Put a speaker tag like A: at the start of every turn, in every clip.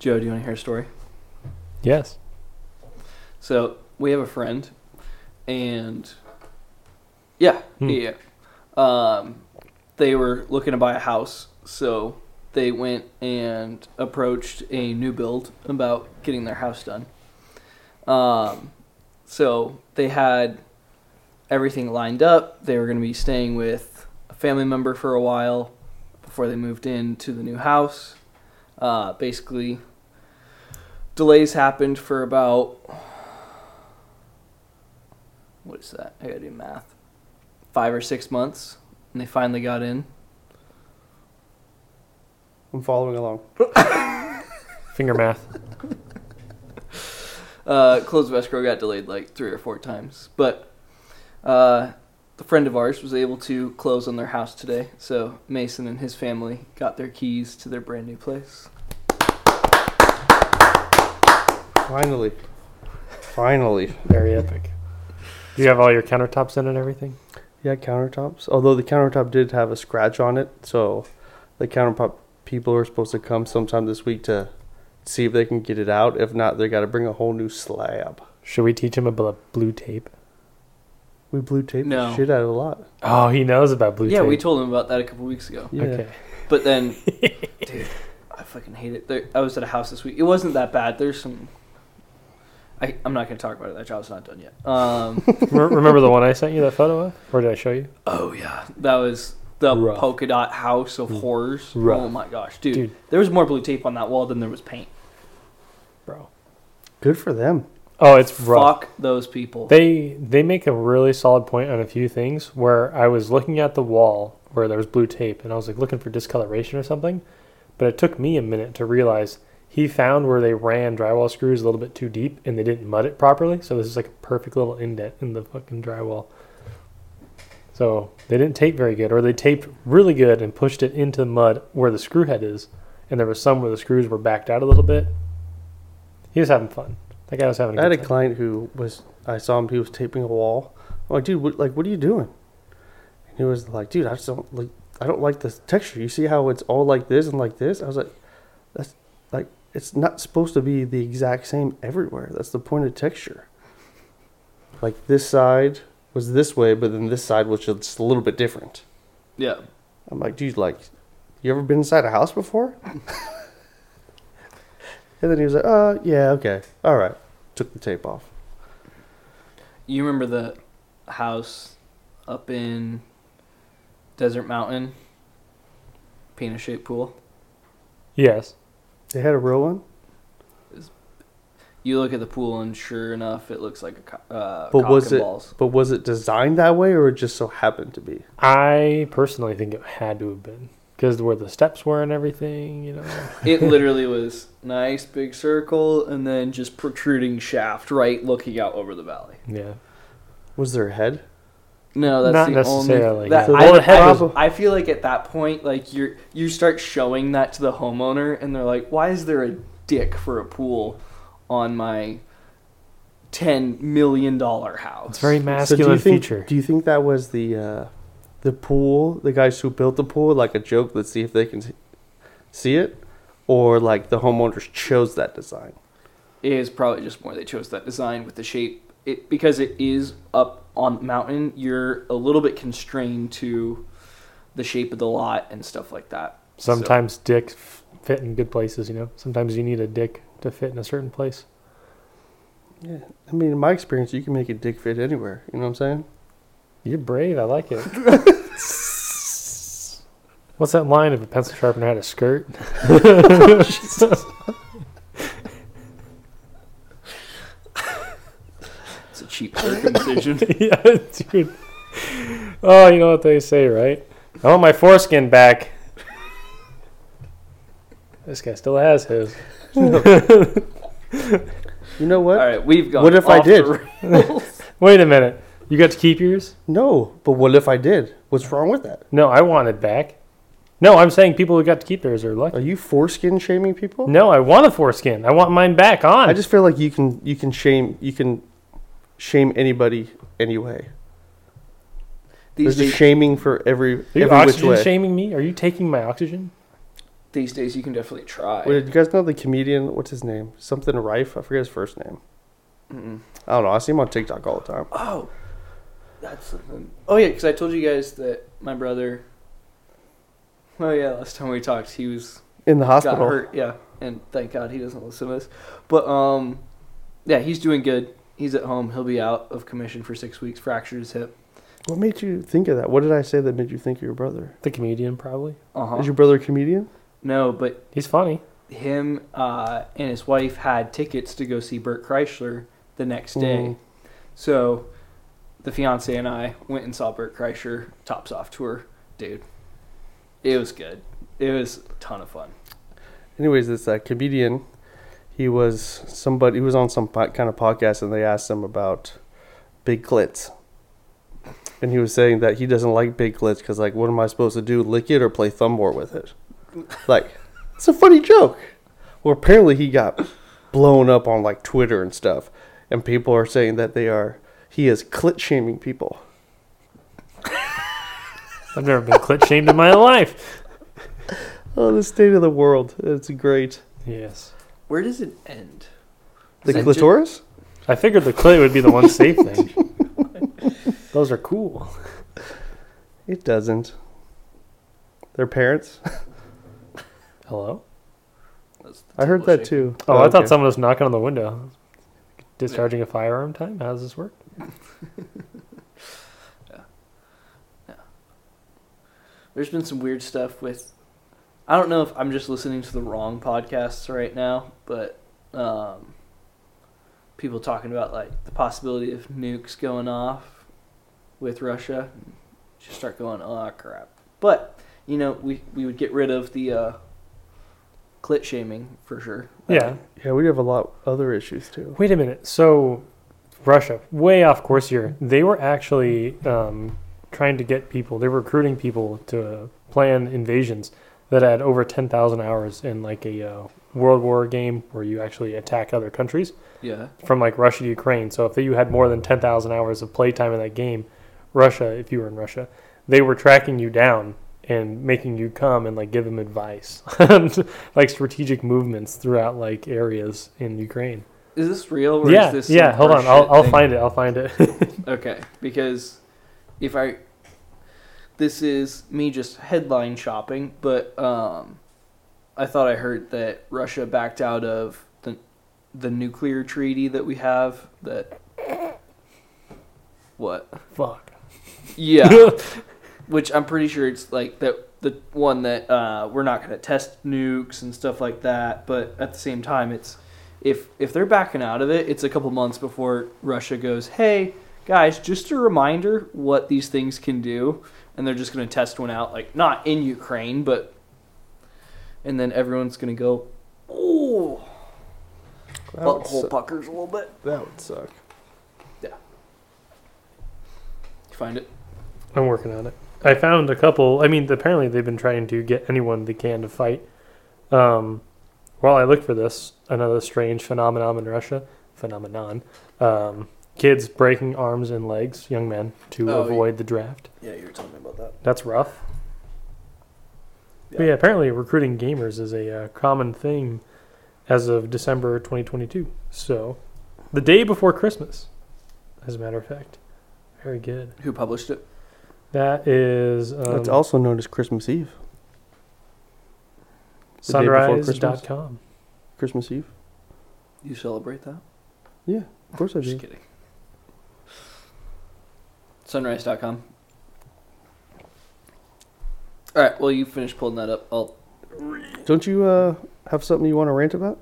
A: Joe, do you want to hear a story?
B: Yes.
A: So we have a friend, and yeah,
B: Hmm.
A: yeah. Um, they were looking to buy a house, so they went and approached a new build about getting their house done. Um, so they had everything lined up. They were going to be staying with a family member for a while before they moved into the new house. Uh, basically, delays happened for about what is that? I gotta do math. Five or six months, and they finally got in.
C: I'm following along.
B: Finger math.
A: Uh, close of escrow got delayed like three or four times, but uh, the friend of ours was able to close on their house today. So Mason and his family got their keys to their brand new place.
C: Finally. Finally.
B: Very epic. Do you have all your countertops in and everything?
C: Yeah, countertops. Although the countertop did have a scratch on it, so the countertop people are supposed to come sometime this week to see if they can get it out. If not, they got to bring a whole new slab.
B: Should we teach him about blue tape?
C: We blue tape
A: No.
C: the shit out of a lot.
B: Oh, he knows about blue
A: yeah,
B: tape.
A: we told him about that a couple weeks ago.
C: Yeah.
B: Okay.
A: But then, dude, I fucking hate it. There, I was at a house this week. It wasn't that bad. There's some. I, I'm not gonna talk about it. That job's not done yet. Um,
B: Remember the one I sent you that photo of? Or did I show you?
A: oh yeah, that was the
B: Rough.
A: polka dot house of horrors.
B: Rough.
A: Oh my gosh, dude.
B: Dude.
A: There was more blue tape on that wall than there was paint.
B: Bro.
C: Good for them.
B: Oh, it's rough.
A: Fuck those people.
B: They they make a really solid point on a few things where I was looking at the wall where there was blue tape and I was like looking for discoloration or something, but it took me a minute to realize he found where they ran drywall screws a little bit too deep and they didn't mud it properly, so this is like a perfect little indent in the fucking drywall. So they didn't tape very good, or they taped really good and pushed it into the mud where the screw head is, and there was some where the screws were backed out a little bit. He was having fun. That guy was having. A
C: I had a
B: time.
C: client who was. I saw him. He was taping a wall. I'm like, dude, what, like, what are you doing? And he was like, dude, I just don't like. I don't like the texture. You see how it's all like this and like this? I was like, that's it's not supposed to be the exact same everywhere. That's the point of texture. Like this side was this way, but then this side was just a little bit different.
A: yeah.
C: I'm like, dude, like, you ever been inside a house before? and then he was like, uh, yeah, okay, all right. Took the tape off.
A: You remember the house up in Desert Mountain? Penis shaped pool.
B: Yes.
C: They had a real one,
A: You look at the pool, and sure enough, it looks like a co- uh,
C: But was it-
A: balls.
C: but was it designed that way, or it just so happened to be?
B: I personally think it had to have been because where the steps were and everything, you know.
A: It literally was nice big circle, and then just protruding shaft, right, looking out over the valley.
B: Yeah.
C: Was there a head?
A: No, that's
B: Not
A: the
B: necessarily,
A: only. That,
B: yeah.
A: I,
B: Well, the head
A: I-
B: was-
A: I feel like at that point, like you're you start showing that to the homeowner, and they're like, "Why is there a dick for a pool on my ten million dollar house?"
B: It's very
C: so do
B: masculine
C: you think?
B: feature.
C: Do you think that was the uh, the pool? The guys who built the pool, like a joke. Let's see if they can see- see it, or like the homeowners chose that design.
A: It is probably just more they chose that design with the shape. It because it is up on the mountain. You're a little bit constrained to the shape of the lot and stuff like that. So-
B: Sometimes dicks fit in good places, you know. Sometimes you need a dick to fit in a certain place.
C: Yeah, I mean, in my experience, you can make a dick fit anywhere. You know what I'm saying?
B: You're brave. I like it. What's that line? If a pencil sharpener had a skirt,
A: it's a cheap circumcision.
B: yeah, dude. Oh, you know what they say, right? I want my foreskin back. This guy still has his.
C: You know what?
A: All right, we've gone.
C: What if I
A: off
C: did?
A: the rails.
B: Wait a minute. You got to keep yours?
C: No, but what if I did? What's wrong with that?
B: No, I want it back. No, I'm saying people who got to keep theirs are lucky.
C: Are you foreskin shaming people?
B: No, I want a foreskin. I want mine back on.
C: I just feel like you can you can shame you can shame anybody anyway.
A: These
C: There's a
A: days,
C: shaming for every
B: are you
C: every which
B: oxygen
C: way.
B: shaming me? Are you taking my oxygen?
A: these days you can definitely try.
C: Wait, did you guys know the comedian? What's his name? Something Rife. I forget his first name.
A: Mm-mm.
C: I don't know. I see him on TikTok all the time.
A: Oh, that's something. Oh yeah, because I told you guys that my brother. Oh yeah, last time we talked, he was
C: In the
A: got
C: hospital.
A: hurt. Yeah, and thank God he doesn't listen to this. But um, yeah, he's doing good. He's at home. He'll be out of commission for six weeks. Fractured his hip.
C: What made you think of that? What did I say that made you think of your brother?
B: The comedian, probably.
A: Uh huh.
C: Is your brother a comedian?
A: No, but
B: He's funny.
A: him uh, and his wife had tickets to go see Burt Kreischer the next day.
C: Mm.
A: So the fiance and I went and saw Burt Kreischer Tops Off tour. Dude, it was good. It was a ton of fun.
C: Anyways, this uh, comedian, he was somebody. He was on some po- kind of podcast, and they asked him about big clits, and he was saying that he doesn't like big clits because, like, what am I supposed to do? Lick it or play thumb war with it? Like, it's a funny joke. Well, apparently he got blown up on like Twitter and stuff, and people are saying that they are he is clit shaming people.
B: I've never been clit shamed in my life.
C: Oh, the state of the world. It's great.
B: Yes.
A: Where does it end?
C: The
A: Is that ju-
C: clitoris?
B: I figured the clit would be the one safe thing. Those are cool.
C: It doesn't. Their parents?
B: Hello?
A: That's the
C: I heard
A: table
C: that
A: shaking.
C: too.
B: Oh, I oh,
C: okay.
B: thought someone was knocking on the window. Discharging a firearm time? How does this work? Yeah. Yeah.
A: There's been some weird stuff with. I don't know if I'm just listening to the wrong podcasts right now, but um, people talking about like the possibility of nukes going off with Russia. Just start going, oh crap. But you know, we we would get rid of the uh, clit shaming for sure.
B: Yeah.
C: Yeah, we have a lot other issues too.
B: Wait a minute. So, Russia, way off course here. They were actually um, trying to get people. They were recruiting people to plan invasions that had over ten thousand hours in like a uh, World War game where you actually attack other countries
A: Yeah.
B: from like Russia to Ukraine. So if you had more than ten thousand hours of playtime in that game, Russia, if you were in Russia, they were tracking you down and making you come and like give them advice, like strategic movements throughout like areas in Ukraine.
A: Is this real? Or
B: yeah,
A: is this
B: yeah. Hold on, I'll I'll find it. I'll find it.
A: Okay, because if I this is me just headline shopping, but um I thought I heard that Russia backed out of the the nuclear treaty that we have that what?
B: Fuck.
A: Yeah. Which I'm pretty sure it's like that the one that uh, we're not going to test nukes and stuff like that, but at the same time it's if if they're backing out of it, it's a couple months before Russia goes, "Hey, guys, just a reminder what these things can do." And they're just going to test one out like not in Ukraine, but and then everyone's going to go, "Oh,
C: That would,
A: butthole puckers a little bit."
C: that would suck. Yeah.
A: You find it?
B: I'm working on it. I found a couple. I mean, apparently they've been trying to get anyone they can to fight. Um, while I look for this, another strange phenomenon in Russia. Phenomenon. Um, kids breaking arms and legs, young men, to
A: Oh,
B: avoid the draft.
A: Yeah, you were telling me about that.
B: That's rough. But
A: Yeah.
B: yeah, apparently recruiting gamers is a uh, common thing as of December 2022. So, the day before Christmas, as a matter of fact. Very good.
A: Who published it?
B: That is um,
C: That's also known as Christmas Eve. the day before Christmas.
B: sunrise.com.
C: Christmas Eve.
A: You celebrate that?
C: Yeah, of course I
A: Just kidding. Sunrise.com. All right. Well, you finish pulling that up. I'll.
C: Don't you uh, have something you want to rant about?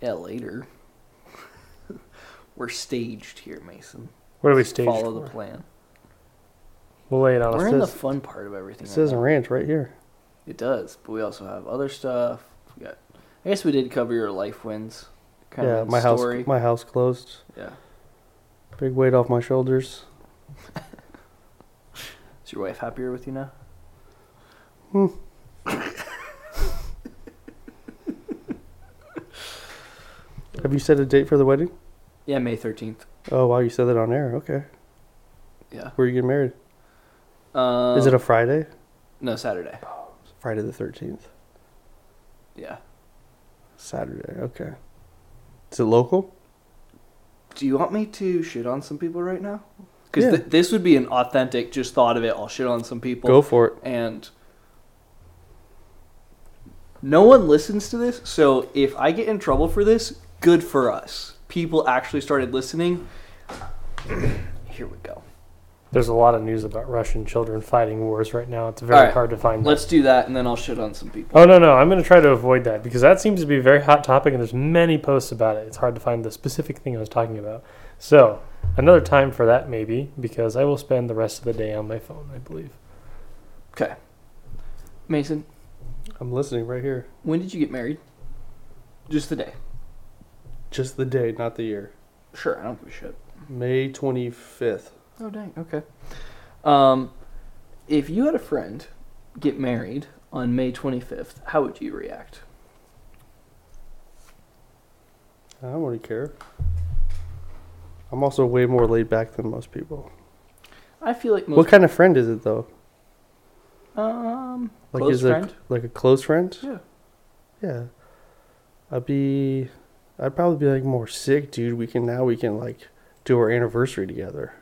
A: Yeah, later. We're staged here, Mason.
B: What are we staged?
A: Follow
B: for?
A: the plan.
B: We'll lay it on
A: We're
B: us.
A: in the fun part of everything.
C: It
A: right
C: says
A: now.
C: rant right here.
A: It does, but we also have other stuff. We got. I guess we did cover your life wins. Kind
C: yeah,
A: of
C: my
A: story.
C: house, my house closed.
A: yeah.
C: Big weight off my shoulders.
A: Is your wife happier with you now? Hmm.
C: Have you set a date for the wedding?
A: Yeah, May thirteenth.
C: Oh wow, you said that on air. Okay,
A: Yeah.
C: where are you getting married?
A: Um,
C: Is it a Friday?
A: no Saturday?
C: Friday the 13th.
A: Yeah.
C: Saturday. Okay. Is it local?
A: Do you want me to shit on some people right now? Because
C: Yeah.
A: th- this would be an authentic. Just thought of it. I'll shit on some people.
C: Go for it.
A: and no one listens to this so if i get in trouble for this good for us people actually started listening here we go
B: There's a lot of news about Russian children fighting wars right now. It's very
A: All right,
B: hard to find.
A: let's do that and then i'll shit on some people
B: Oh no no! I'm going to try to avoid that because that seems to be a very hot topic, and there's many posts about it. It's hard to find the specific thing I was talking about. So another time for that maybe because I will spend the rest of the day on my phone. I believe.
A: okay mason
C: I'm listening right here.
A: when did you get married just the day
C: Just the day, not the year.
A: sure i don't give a shit
C: May 25th.
A: Oh dang okay um if you had a friend get married on may 25th how would you react
C: I don't really care. I'm also way more laid back than most people.
A: i feel like most
C: What kind of friend is it though?
A: um
C: Like
A: close
C: is it
A: friend
C: like a close friend?
A: Yeah.
C: Yeah. I'd be I'd probably be like more sick, dude. We can now we can like do our anniversary together.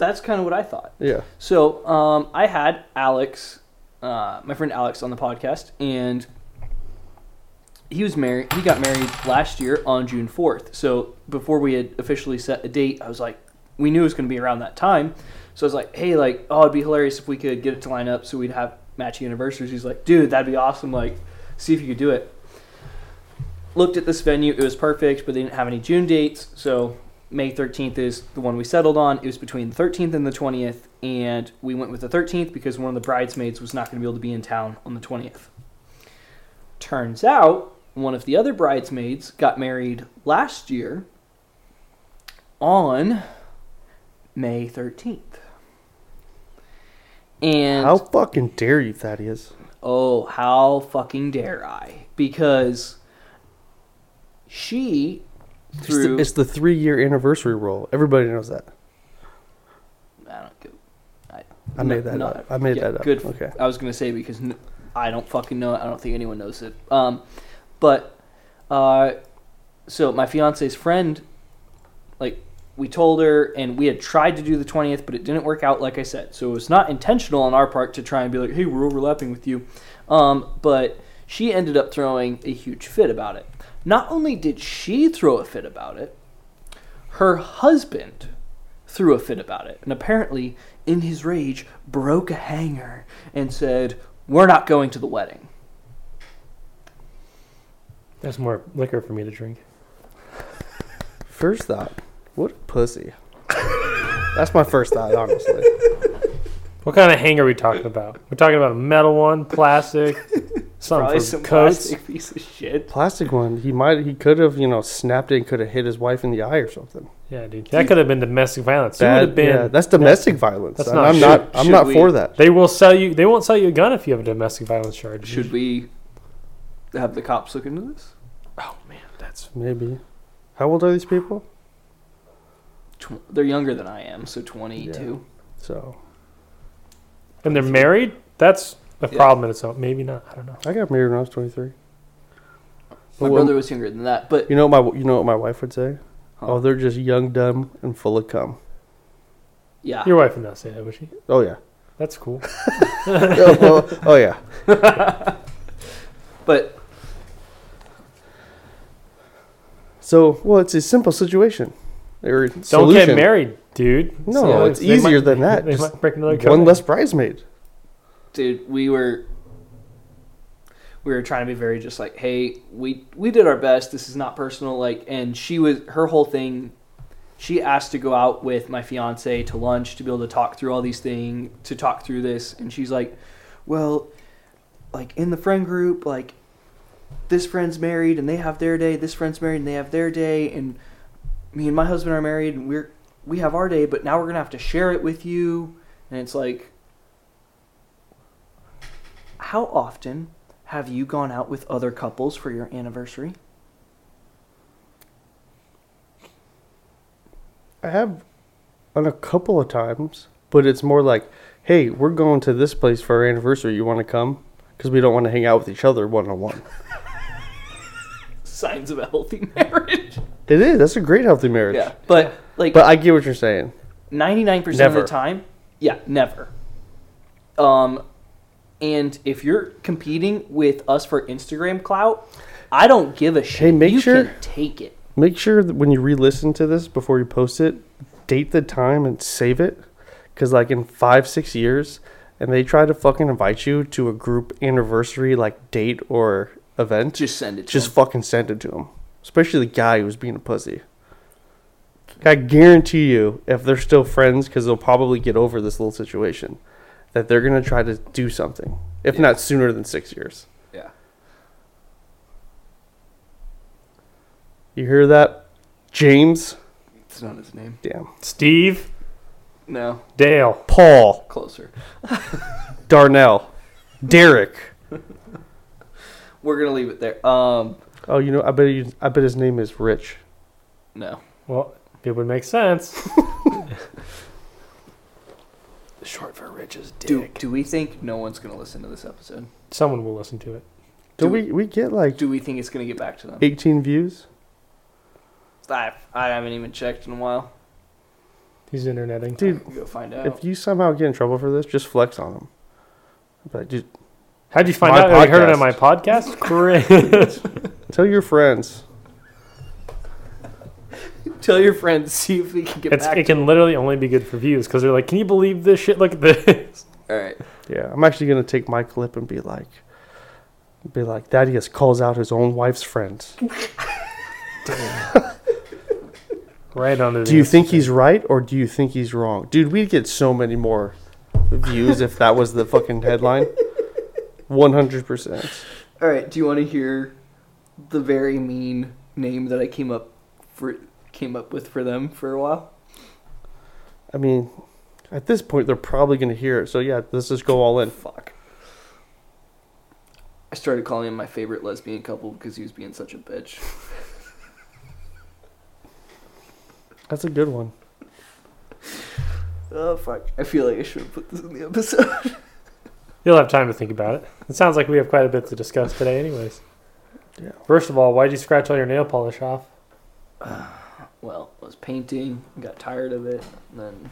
A: That's kind of what I thought.
C: Yeah.
A: So um, I had Alex, uh, my friend Alex, on the podcast, and he was married. He got married last year on June fourth. So before we had officially set a date, I was like, we knew it was going to be around that time. So I was like, hey, like, oh, it'd be hilarious if we could get it to line up so we'd have matching anniversaries. He's like, dude, that'd be awesome. Like, see if you could do it. Looked at this venue, it was perfect, but they didn't have any June dates. So May 13th is the one we settled on. It was between the 13th and the 20th, and we went with the 13th because one of the bridesmaids was not going to be able to be in town on the 20th. Turns out, one of the other bridesmaids got married last year on May 13th. And
C: How fucking dare you, Thaddeus?
A: Oh, how fucking dare I? Because she through
C: the, it's the three year anniversary roll. Everybody knows that.
A: I don't go. I,
C: I made that
A: no,
C: up. I made
A: yeah,
C: that up.
A: Good.
C: Okay.
A: I was gonna say because I don't fucking know it. I don't think anyone knows it. Um, but uh, so my fiance's friend, like we told her, and we had tried to do the twentieth, but it didn't work out. Like I said, so it was not intentional on our part to try and be like, "Hey, we're overlapping with you," um, but she ended up throwing a huge fit about it. Not only did she throw a fit about it, her husband threw a fit about it, and apparently, in his rage, broke a hanger and said, "We're not going to the wedding."
B: There's more liquor for me to drink.
C: First thought, what a pussy. That's my first thought, honestly.
B: What kind of hanger are we talking about? We're talking about a metal one, plastic, something
A: Probably
B: for
A: some
B: coats.
A: plastic piece of shit.
C: Plastic one. He might. He could have, you know, snapped it and could have hit his wife in the eye or something.
B: Yeah, dude, that could have been domestic violence. You would have been.
C: yeah, that's domestic violence.
B: that's not-
C: I'm
B: should-
C: not. I'm
A: should
C: not
A: we-
C: for that.
B: They will sell you. They won't sell you a gun if you have a domestic violence charge.
A: Should we have the cops look into this?
B: Oh man, that's
C: Maybe. How old are these people?
A: Tw- they're younger than I am, so twenty-two.
C: So
B: and they're married. That's a
A: Yeah.
B: problem in itself. Maybe not. I don't know.
C: I got married when I was 23.
A: My
C: Well,
A: brother was younger than that, but
C: You know what my. You know what my wife would say?
A: Huh.
C: Oh, they're just young, dumb, and full of cum.
A: yeah,
B: Your wife would not say that, would she?
C: Oh yeah.
B: That's cool.
C: oh, well, oh yeah.
A: but
C: So well, it's a simple situation. Or
B: Don't
C: solution.
B: get married, dude.
C: No,
B: So
C: it's
B: they
C: easier
B: might-
C: than that.
B: They
C: Just
B: might break another
C: One
B: code.
C: less bridesmaid.
A: dude, we were we were trying to be very just like, hey, we we did our best. This is not personal. Like, and she was her whole thing. She asked to go out with my fiance to lunch to be able to talk through all these things, to talk through this, and she's like, well, like in the friend group, like this friend's married and they have their day. This friend's married and they have their day, and me and my husband are married and we're we have our day, but now we're gonna have to share it with you, and it's like how often have you gone out with other couples for your anniversary?
C: I have on a couple of times. but it's more like, hey, we're going to this place for our anniversary. You want to come? Because we don't want to hang out with each other one on one.
A: Signs of a healthy marriage.
C: It is. That's a great healthy marriage.
A: Yeah, but like
C: But I get what you're saying.
A: ninety nine percent of
C: Never.
A: the time, yeah, never. Um, and if you're competing with us for Instagram clout, I don't give a shit.
C: make
A: you
C: sure-
A: can take it.
C: Make sure that when you re-listen to this before you post it, date the time and save it. Because like in five, six years, and they try to fucking invite you to a group anniversary like date or event,
A: Just send it. To
C: just
A: them.
C: fucking send it to them. Especially the guy who's being a pussy. I guarantee you, if they're still friends, because they'll probably get over this little situation, that they're gonna try to do something. If
A: Yeah.
C: not sooner than six years.
A: yeah.
C: You hear that, James?
A: It's not his name.
C: Damn.
B: Steve,
A: No,
B: Dale.
C: Paul,
A: closer.
C: Darnell, Derek.
A: We're gonna leave it there. Um,
C: Oh, you know, I bet you, I bet his name is Rich.
A: no.
B: Well, it would make sense.
A: Short for Rich is do, do we think no one's gonna listen to this episode?
B: Someone will listen to it.
C: Do
A: Do-
C: we we get like
A: Do we think it's gonna get back to them?
C: 18 views?
A: I, I haven't even checked in a while.
B: He's interneting.
C: Dude,
A: Go find out.
C: if you somehow get in trouble for this, just flex on him. But dude,
B: How'd you find
C: My
B: out? You heard it on
C: podcast.
B: my podcast? Great.
C: tell your friends.
A: Tell your friends, see if we can get
B: it's,
A: back.
B: it can literally only be good for views because they're like, can you believe this shit? Look at this.
A: All right.
C: Yeah, I'm actually gonna take my clip and be like, be like, Thaddeus calls out his own wife's friends.
B: Right under the
C: Do you think
B: Instagram.
C: he's right or do you think he's wrong, dude? We'd get so many more views if that was the fucking headline. One hundred percent.
A: All right. Do you want to hear the very mean name that I came up for came up with for them for a while?
C: I mean, at this point, they're probably gonna hear it. So yeah, let's just go all in.
A: Fuck. I started calling him my favorite lesbian couple because he was being such a bitch.
C: That's a good one.
A: Oh fuck! I feel like I should have put this in the episode.
B: You'll have time to think about it. It sounds like we have quite a bit to discuss today, anyways.
C: Yeah.
B: First of all, why'd you scratch all your nail polish off?
A: well, I was painting, got tired of it, and then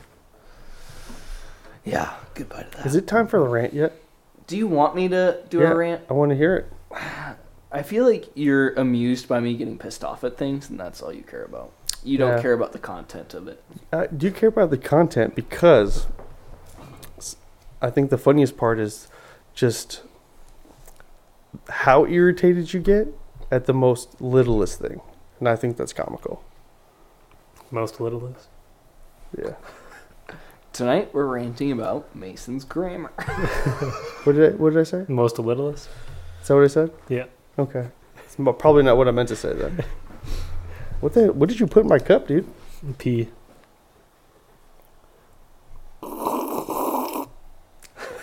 A: yeah, goodbye to that.
C: Is it time for the rant yet?
A: Do you want me to do
C: Yeah.
A: a rant?
C: I want to hear it.
A: I feel like you're amused by me getting pissed off at things, and that's all you care about. You don't
C: Yeah.
A: care about the content of it.
C: Uh, do you care about the content? Because I think the funniest part is just how irritated you get at the most littlest thing, and I think that's comical.
B: Most littlest.
C: Yeah.
A: Tonight we're ranting about Mason's grammar.
C: What did I, what did I say?
B: Most littlest.
C: Is that what I said?
B: Yeah.
C: Okay. It's mo- probably not what I meant to say then. what the? What did you put in my cup, dude?
B: P.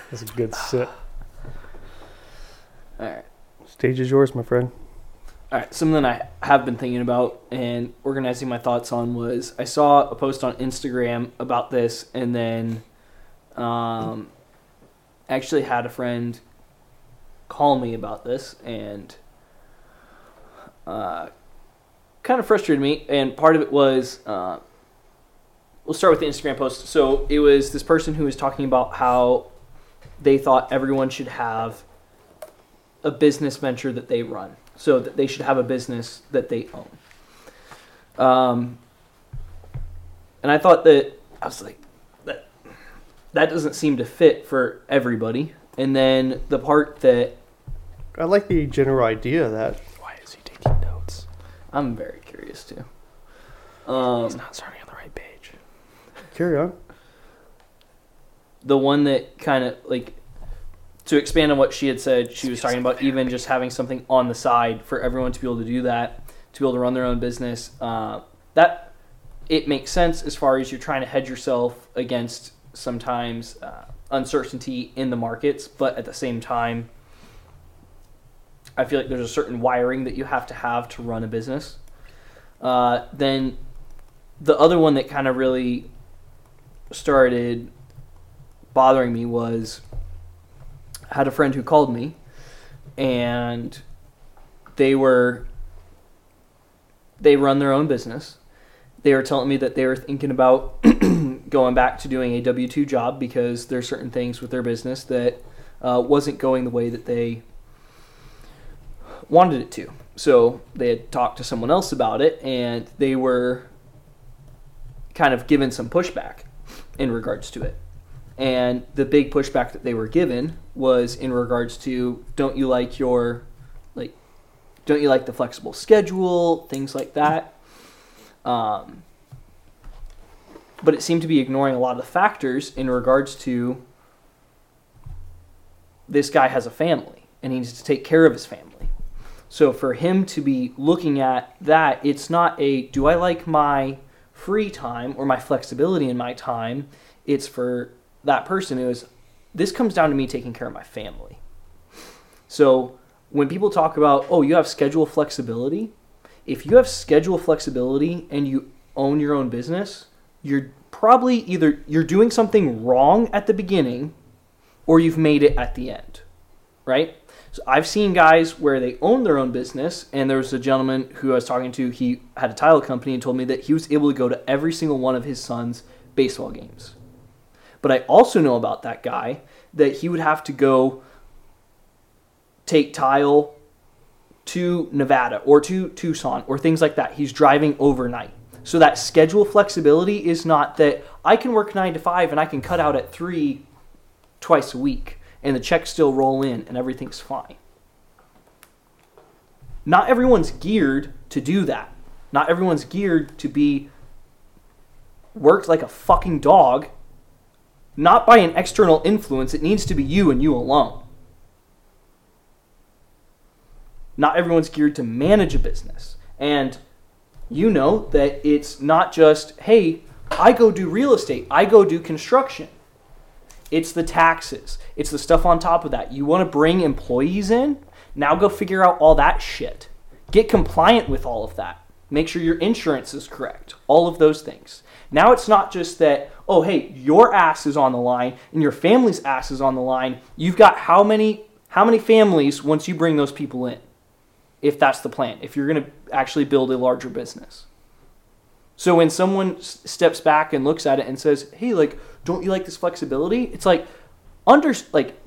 B: That's a good sip.
A: All right.
C: Stage is yours, my friend.
A: All right, something I have been thinking about and organizing my thoughts on was I saw a post on Instagram about this, and then um, actually had a friend call me about this, and uh, kind of frustrated me. And part of it was uh, we'll start with the Instagram post. So it was this person who was talking about how they thought everyone should have a business venture that they run so that they should have a business that they own um, and i thought that i was like that that doesn't seem to fit for everybody and then the part that
C: I like the general idea that.
B: Why is he taking notes?
A: i'm very curious too um,
B: not starting on the right page.
C: Carry on.
A: the one that kind of like to expand on what she had said she was talking about even just having something on the side for everyone to be able to do that to be able to run their own business uh, that it makes sense as far as you're trying to hedge yourself against sometimes uh, uncertainty in the markets but at the same time i feel like there's a certain wiring that you have to have to run a business. Uh, then the other one that kind of really started bothering me was had a friend who called me and they were they run their own business. They were telling me that they were thinking about going back to doing a W two job because there's certain things with their business that uh, wasn't going the way that they wanted it to. So they had talked to someone else about it, and they were kind of given some pushback in regards to it. And the big pushback that they were given was in regards to don't you like your like don't you like the flexible schedule, things like that. Um, but it seemed to be ignoring a lot of the factors in regards to this guy has a family and he needs to take care of his family. So for him to be looking at that, it's not a do I like my free time or my flexibility in my time. It's for that person is this comes down to me taking care of my family. So when people talk about, oh, you have schedule flexibility, if you have schedule flexibility and you own your own business, you're probably either you're doing something wrong at the beginning or you've made it at the end. Right? So I've seen guys where they own their own business, and there was a gentleman who I was talking to. He had a tile company and told me that he was able to go to every single one of his son's baseball games. But I also know about that guy that he would have to go take tile to Nevada or to Tucson or things like that. He's driving overnight. So that schedule flexibility is not that I can work 9 to 5 and I can cut out at 3 twice a week and the checks still roll in and everything's fine. Not everyone's geared to do that. Not everyone's geared to be worked like a fucking dog, not by an external influence. It needs to be you and you alone. Not everyone's geared to manage a business. And you know that it's not just, hey, I go do real estate, I go do construction. It's the taxes. It's the stuff on top of that. You want to bring employees in? Now go figure out all that shit. Get compliant with all of that. Make sure your insurance is correct. All of those things. Now it's not just that, oh, hey, your ass is on the line and your family's ass is on the line. You've got how many how many families once you bring those people in? If that's the plan. If you're going to actually build a larger business. So when someone s- steps back and looks at it and says, "Hey, like, don't you like this flexibility?" It's like, under like,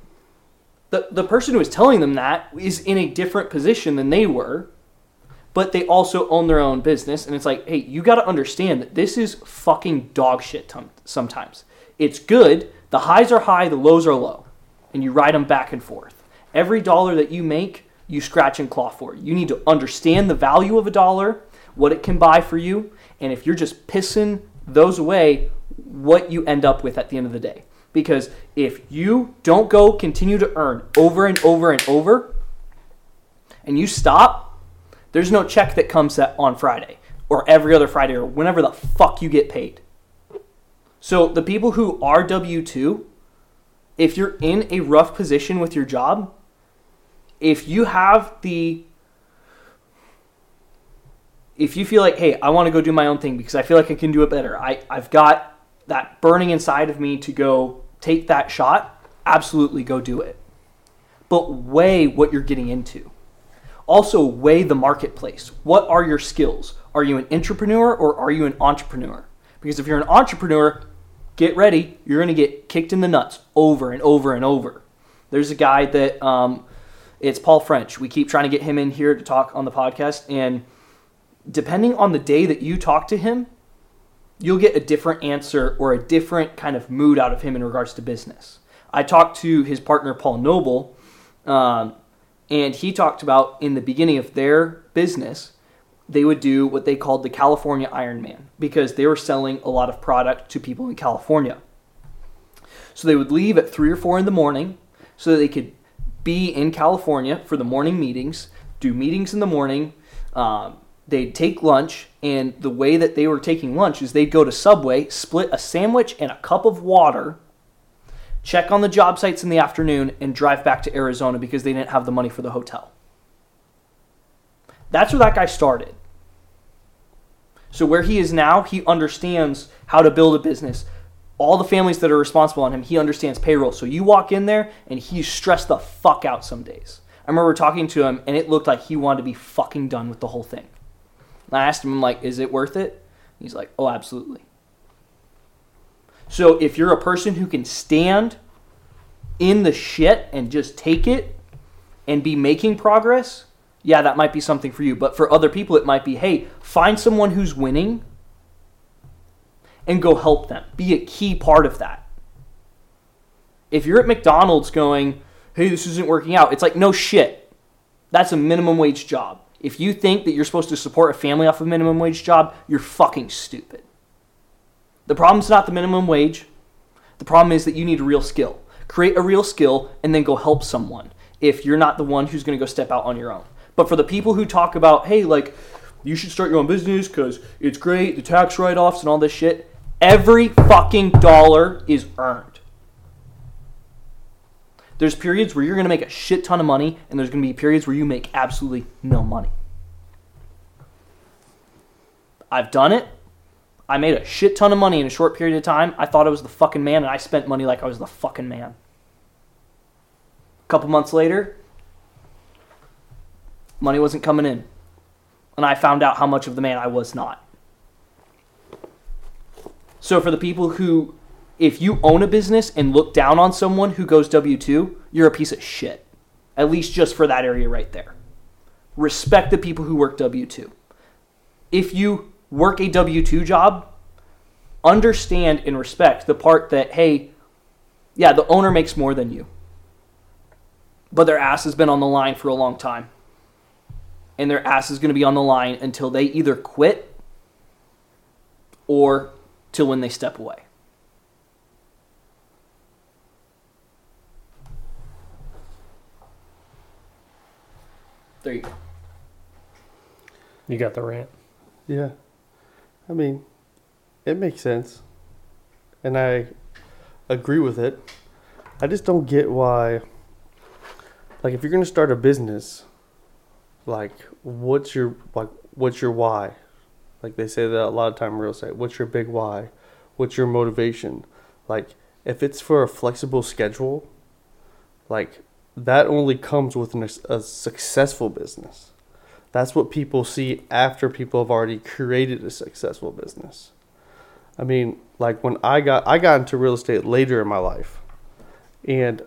A: the the person who is telling them that is in a different position than they were, but they also own their own business, and it's like, hey, you got to understand that this is fucking dog shit. Tom- sometimes it's good. The highs are high, the lows are low, and you ride them back and forth. Every dollar that you make, you scratch and claw for. You need to understand the value of a dollar, what it can buy for you, and if you're just pissing those away, what you end up with at the end of the day. Because if you don't go continue to earn over and over and over, and you stop, there's no check that comes on Friday or every other Friday or whenever the fuck you get paid. So the people who are W 2, if you're in a rough position with your job, if you have the if you feel like, hey, I want to go do my own thing because I feel like I can do it better. I, I've got that burning inside of me to go take that shot, absolutely go do it. But weigh what you're getting into. Also, weigh the marketplace. What are your skills? Are you an entrepreneur or are you an entrepreneur? Because if you're an entrepreneur, get ready, you're going to get kicked in the nuts over and over and over. There's a guy that, um, it's Paul French. We keep trying to get him in here to talk on the podcast, and depending on the day that you talk to him, you'll get a different answer or a different kind of mood out of him in regards to business. I talked to his partner, Paul Noble, um, and he talked about in the beginning of their business, they would do what they called the California Ironman because they were selling a lot of product to people in California. So they would leave at three or four in the morning so that they could be in California for the morning meetings, do meetings in the morning. Um, they'd take lunch, and the way that they were taking lunch is they'd go to Subway, split a sandwich and a cup of water, check on the job sites in the afternoon, and drive back to Arizona because they didn't have the money for the hotel. That's where that guy started. So, where he is now, he understands how to build a business, all the families that are responsible on him, he understands payroll. So you walk in there and he's stressed the fuck out some days. I remember talking to him and it looked like he wanted to be fucking done with the whole thing. And I asked him, I'm like, is it worth it? He's like, oh, absolutely. So if you're a person who can stand in the shit and just take it and be making progress, yeah, that might be something for you. But for other people, it might be, hey, find someone who's winning and go help them. Be a key part of that. If you're at McDonald's going, hey, this isn't working out, it's like, no shit. That's a minimum wage job. If you think that you're supposed to support a family off a minimum wage job, you're fucking stupid. The problem's not the minimum wage. The problem is that you need a real skill. Create a real skill and then go help someone if you're not the one who's going to go step out on your own. But for the people who talk about, hey, like, you should start your own business because it's great, the tax write offs and all this shit, every fucking dollar is earned. There's periods where you're going to make a shit ton of money, and there's going to be periods where you make absolutely no money. I've done it. I made a shit ton of money in a short period of time. I thought I was the fucking man, and I spent money like I was the fucking man. A couple months later, money wasn't coming in. And I found out how much of the man I was not. So, for the people who, if you own a business and look down on someone who goes W 2, you're a piece of shit. At least just for that area right there. Respect the people who work W 2. If you work a W 2 job, understand and respect the part that, hey, yeah, the owner makes more than you, but their ass has been on the line for a long time. And their ass is going to be on the line until they either quit or till when they step away. There you go.
B: You got the rant.
C: Yeah. I mean, it makes sense. And I agree with it. I just don't get why like if you're going to start a business, like what's your like what's your why? Like they say that a lot of time real estate. What's your big why? What's your motivation? Like if it's for a flexible schedule, like that only comes with an, a successful business. That's what people see after people have already created a successful business. I mean, like when I got I got into real estate later in my life. And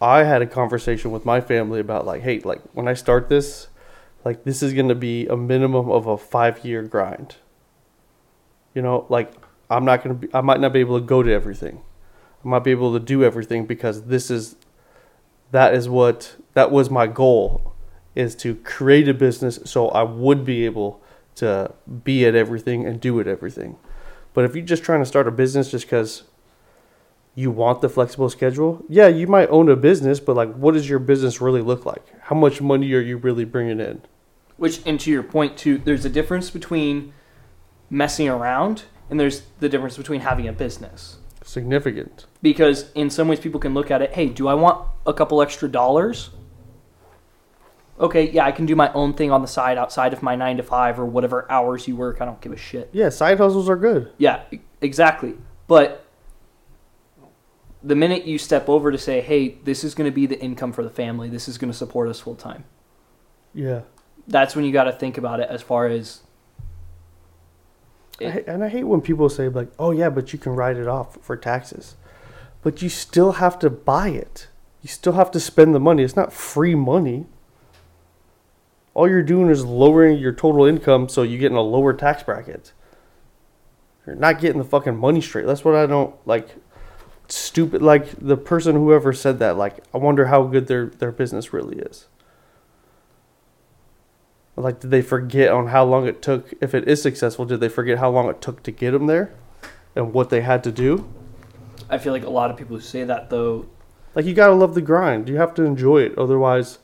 C: I had a conversation with my family about like, hey, like when I start this, like this is going to be a minimum of a 5-year grind. You know, like I'm not going to be I might not be able to go to everything. I might be able to do everything because this is that is what that was my goal is to create a business so I would be able to be at everything and do at everything. But if you're just trying to start a business just because you want the flexible schedule, yeah, you might own a business, but like, what does your business really look like? How much money are you really bringing in?
A: Which, and to your point, too, there's a difference between messing around and there's the difference between having a business.
C: Significant.
A: Because in some ways, people can look at it hey, do I want a couple extra dollars? Okay, yeah, I can do my own thing on the side outside of my nine to five or whatever hours you work. I don't give a shit.
C: Yeah, side hustles are good.
A: Yeah, exactly. But the minute you step over to say, hey, this is going to be the income for the family, this is going to support us full time,
C: Yeah.
A: that's when you got to think about it as far as.
C: I, and I hate when people say like, "Oh yeah, but you can write it off for taxes," but you still have to buy it. You still have to spend the money. It's not free money. All you're doing is lowering your total income, so you get in a lower tax bracket. You're not getting the fucking money straight. That's what I don't like. Stupid. Like the person whoever said that. Like I wonder how good their their business really is. Like, did they forget on how long it took? If it is successful, did they forget how long it took to get them there, and what they had to do?
A: I feel like a lot of people who say that, though,
C: Like, you gotta love the grind. You have to enjoy it. Otherwise,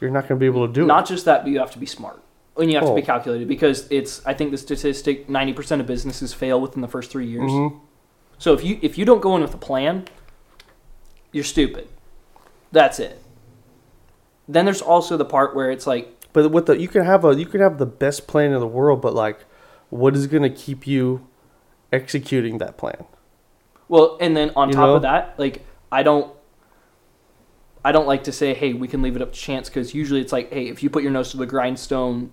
C: you're not gonna be able to do it.
A: not just that, but you have to be smart. And you have to be
C: Oh.
A: calculated because it's, I think the statistic 90% of businesses fail within the first three
C: it.
A: years.
C: Mhm.
A: So if you if you don't go in with a plan, you're stupid. That's it. Then there's also the part where it's like
C: But with the you can have a you can have the best plan in the world, but like, what is gonna keep you executing that plan?
A: Well, and then on
C: You
A: top
C: know?
A: of that, like I don't, I don't like to say, hey, we can leave it up to chance because usually it's like, hey, if you put your nose to the grindstone,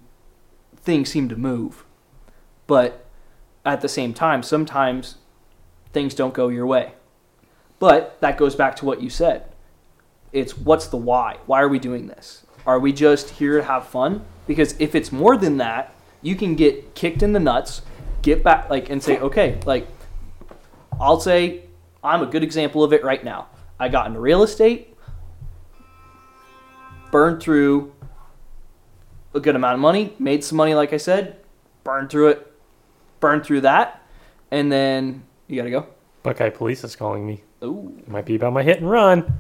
A: things seem to move. But at the same time, sometimes things don't go your way. But that goes back to what you said. It's what's the why? Why are we doing this? Are we just here to have fun? Because if it's more than that, you can get kicked in the nuts, get back like and say, okay, like I'll say I'm a good example of it right now. I got into real estate, burned through a good amount of money, made some money, like I said, burned through it, burned through that, and then you gotta go.
B: Buckeye Police is calling me.
A: Ooh,
B: It might be about my hit and run.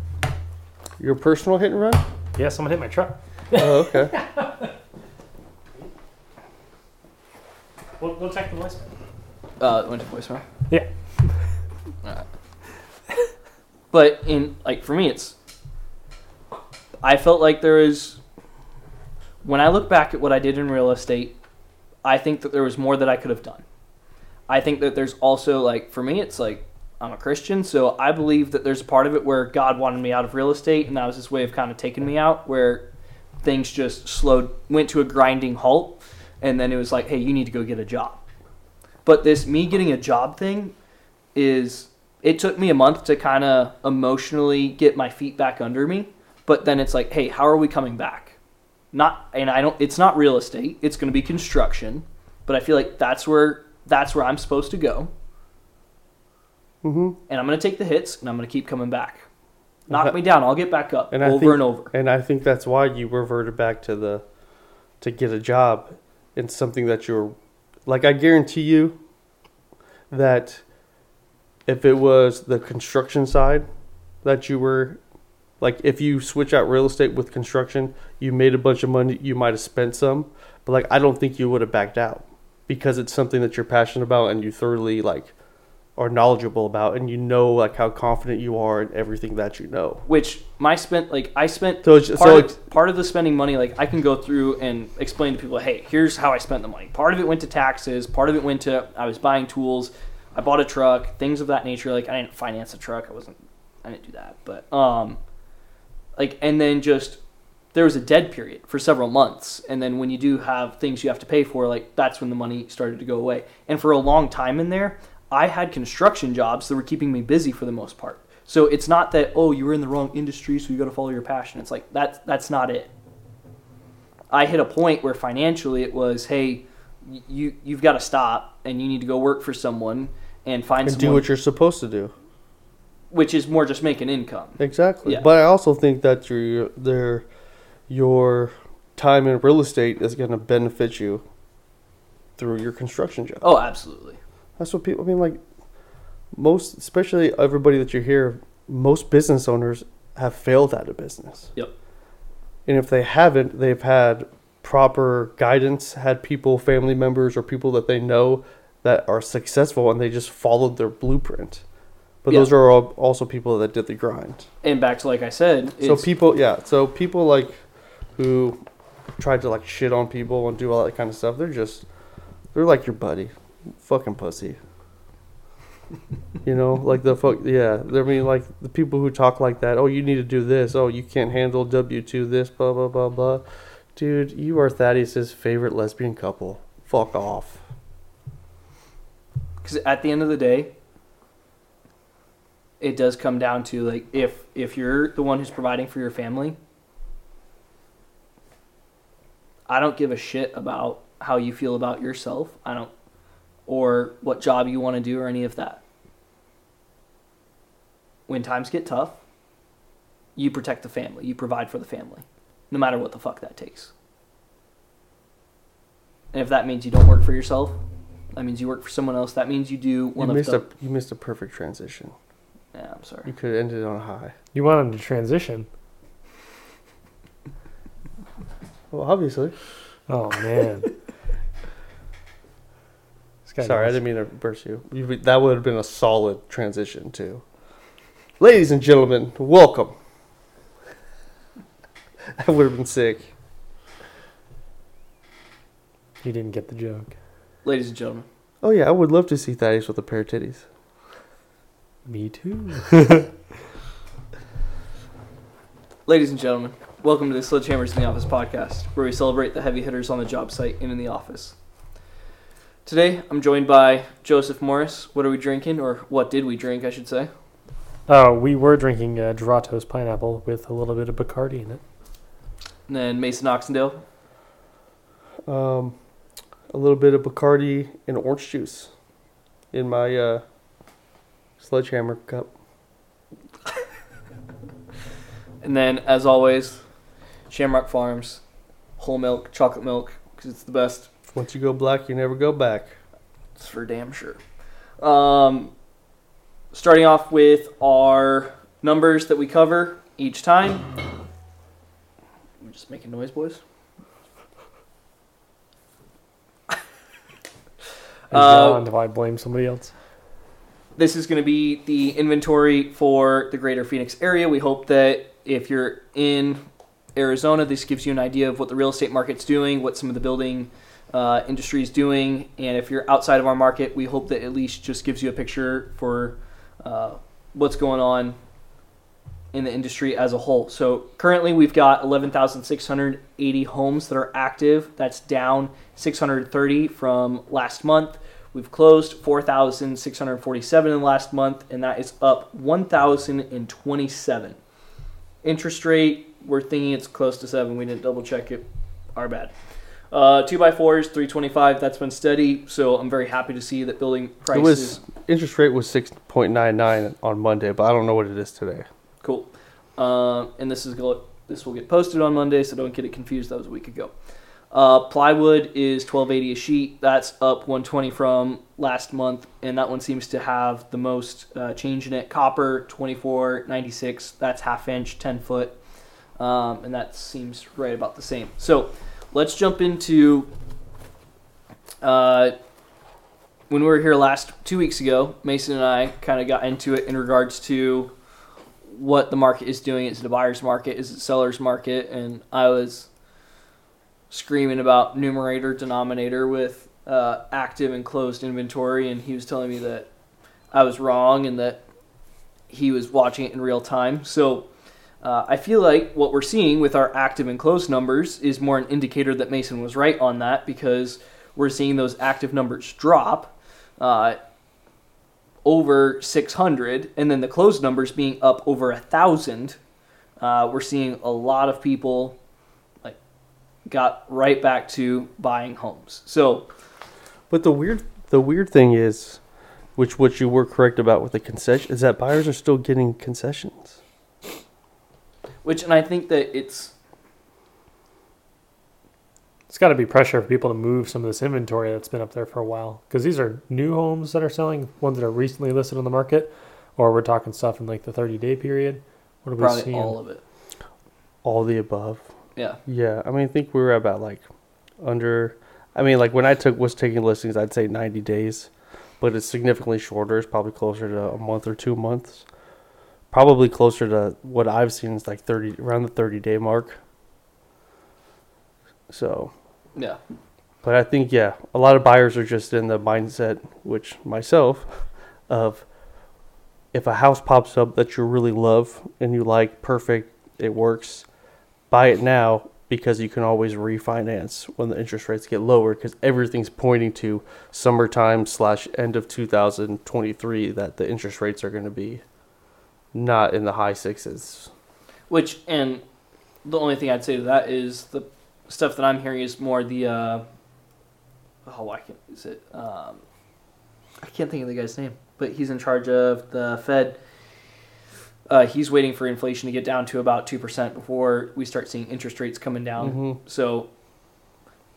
C: Your personal hit and run?
B: Yeah, someone hit my truck.
C: oh, okay.
B: We'll, we'll check the voicemail.
A: uh, it went to voicemail.
B: Yeah.
A: Alright. But in like for me, it's I felt like there is when I look back at what I did in real estate, I think that there was more that I could have done. I think that there's also like for me, it's like I'm a Christian, so I believe that there's a part of it where God wanted me out of real estate, and that was His way of kind of taking me out, where things just slowed, went to a grinding halt, and then it was like, hey, you need to go get a job. But this me getting a job thing is it took me a month to kind of emotionally get my feet back under me but then it's like hey how are we coming back? Not and i don't it's not real estate it's going to be construction but i feel like that's where that's where i'm supposed to go.
C: Hmm
A: and i'm going to take the hits and i'm going to keep coming back. Knock
C: Okay.
A: me down i'll get back up
C: And
A: over
C: think-
A: and over.
C: And I think that's why you reverted back to the to get a job in something that you're like I guarantee you that if it was the construction side that you were like if you switch out real estate with construction, you made a bunch of money, you might have spent some, but like I don't think you would have backed out because it's something that you're passionate about and you thoroughly like are knowledgeable about and you know like how confident you are in everything that you know.
A: which my spent like i spent
C: So it's
A: part,
C: so
A: of, part of the spending money like i can go through and explain to people hey here's how i spent the money part of it went to taxes part of it went to i was buying tools i bought a truck things of that nature like i didn't finance a truck i wasn't i didn't do that but um like and then just there was a dead period for several months and then when you do have things you have to pay for like that's when the money started to go away and for a long time in there i had construction jobs that were keeping me busy for the most part so it's not that oh you were in the wrong industry so you got to follow your passion it's like that's that's not it i hit a point where financially it was hey you you've got to stop and you need to go work for someone and find something.
C: and do what you're supposed to do.
A: Which is more just making income
C: Exactly.
A: Yeah.
C: But I also think that your their your time in real estate is going to benefit you through your construction job.
A: oh absolutely
C: That's what people. I mean, like most, especially everybody that you hear, most business owners have failed at a business.
A: Yep.
C: And if they haven't, they've had proper guidance, had people, family members, or people that they know that are successful, and they just followed their blueprint. But
A: Yeah.
C: those are all also people that did the grind.
A: and back to like i said
C: So people, yeah. So people like who tried to like shit on people and do all that kind of stuff. They're just they're like your buddy, fucking pussy. you know, like the fuck. Yeah, I mean, like the people who talk like that. Oh, you need to do this. Oh, you can't handle W two. This blah blah blah blah. Dude, you are Thaddeus's favorite lesbian couple. Fuck off.
A: because at the end of the day it does come down to like if if you're the one who's providing for your family i don't give a shit about how you feel about yourself i don't or what job you want to do or any of that when times get tough you protect the family you provide for the family no matter what the fuck that takes and if that means you don't work for yourself that means you work for someone else. That means you do
C: You
A: one of
C: missed
A: the.
C: a you missed a perfect transition.
A: Yeah, I'm sorry.
C: You could have ended on a high.
B: You want him to transition.
C: Well, obviously.
B: Oh man. This guy
C: Sorry, I
B: knows.
C: didn't mean to burst you. you. That would have been a solid transition too. Ladies and gentlemen, welcome. That would have been sick.
B: You didn't get the joke.
A: Ladies and gentlemen,
C: Oh yeah, I would love to see Thaddeus with a pair of titties.
B: Me too.
A: Ladies and gentlemen, welcome to the Sledgehammers in the Office podcast, where we celebrate the heavy hitters on the job site and in the office. Today, I'm joined by Joseph Morris. What are we drinking, or what did we drink, I should say?
B: Oh, we were drinking uh, Jarritos pineapple with a little bit of Bacardi in it.
A: And then Mason Oxendale.
C: Um, a little bit of Bacardi and orange juice in my uh, sledgehammer cup.
A: And then, as always, Shamrock Farms, whole milk, chocolate milk, because it's the best.
C: Once you go black, you never go back.
A: It's for damn sure. Um, starting off with our numbers that we cover each time. I'm just making noise, boys. Uh,
B: I blame somebody else.
A: This is going to be the inventory for the greater Phoenix area. We hope that if you're in Arizona, this gives you an idea of what the real estate market's doing, what some of the building uh, industry is doing. And if you're outside of our market, we hope that at least just gives you a picture for uh, what's going on in the industry as a whole. So currently, we've got 11,680 homes that are active. That's down 630 from last month. We've closed 4,647 in the last month, and that is up 1,027. Interest rate, we're thinking it's close to 7. We didn't double check it. Our bad. Uh, two by fours, 325 That's been steady, so I'm very happy to see that building prices.
C: It was interest rate was six point nine nine on Monday, but I don't know what it is today.
A: Cool. Um, and this is this will get posted on Monday, so don't get it confused. That was a week ago. Uh, plywood is 1280 a sheet. That's up 120 from last month, and that one seems to have the most uh, change in it. Copper 2496. That's half inch, 10 foot, um, and that seems right about the same. So let's jump into. Uh, when we were here last two weeks ago, Mason and I kind of got into it in regards to what the market is doing. Is it a buyer's market? Is it seller's market? And I was screaming about numerator denominator with uh, active and closed inventory, and he was telling me that I was wrong and that he was watching it in real time. So uh, I feel like what we're seeing with our active and closed numbers is more an indicator that Mason was right on that because we're seeing those active numbers drop. Uh, over 600 and then the closed numbers being up over a thousand uh, we're seeing a lot of people got right back to buying homes so
C: But the weird the weird thing is, which what you were correct about with the concession, is that buyers are still getting concessions.
A: which and i think that it's
B: It's got to be pressure for people to move some of this inventory that's been up there for a while. Because these are new homes that are selling, ones that are recently listed on the market, or we're talking stuff in like the 30 day period. What are we
A: probably
B: seeing?
A: all of it
C: All the above.
A: Yeah
C: Yeah, I mean, I think we were about like under. I mean, like when I took was taking listings, I'd say ninety days, but it's significantly shorter. It's probably closer to a month or two months. Probably closer to what I've seen is like thirty around the thirty day mark. So,
A: yeah
C: but I think yeah, a lot of buyers are just in the mindset, which myself, of if a house pops up that you really love and you like, perfect, it works, buy it now because you can always refinance when the interest rates get lower because everything's pointing to summertime slash end of 2023 that the interest rates are going to be not in the high sixes.
A: which and the only thing i'd say to that is the stuff that i'm hearing is more the uh oh i can't is it um i can't think of the guy's name but he's in charge of the fed uh, he's waiting for inflation to get down to about 2% before we start seeing interest rates coming down.
C: Mhm.
A: so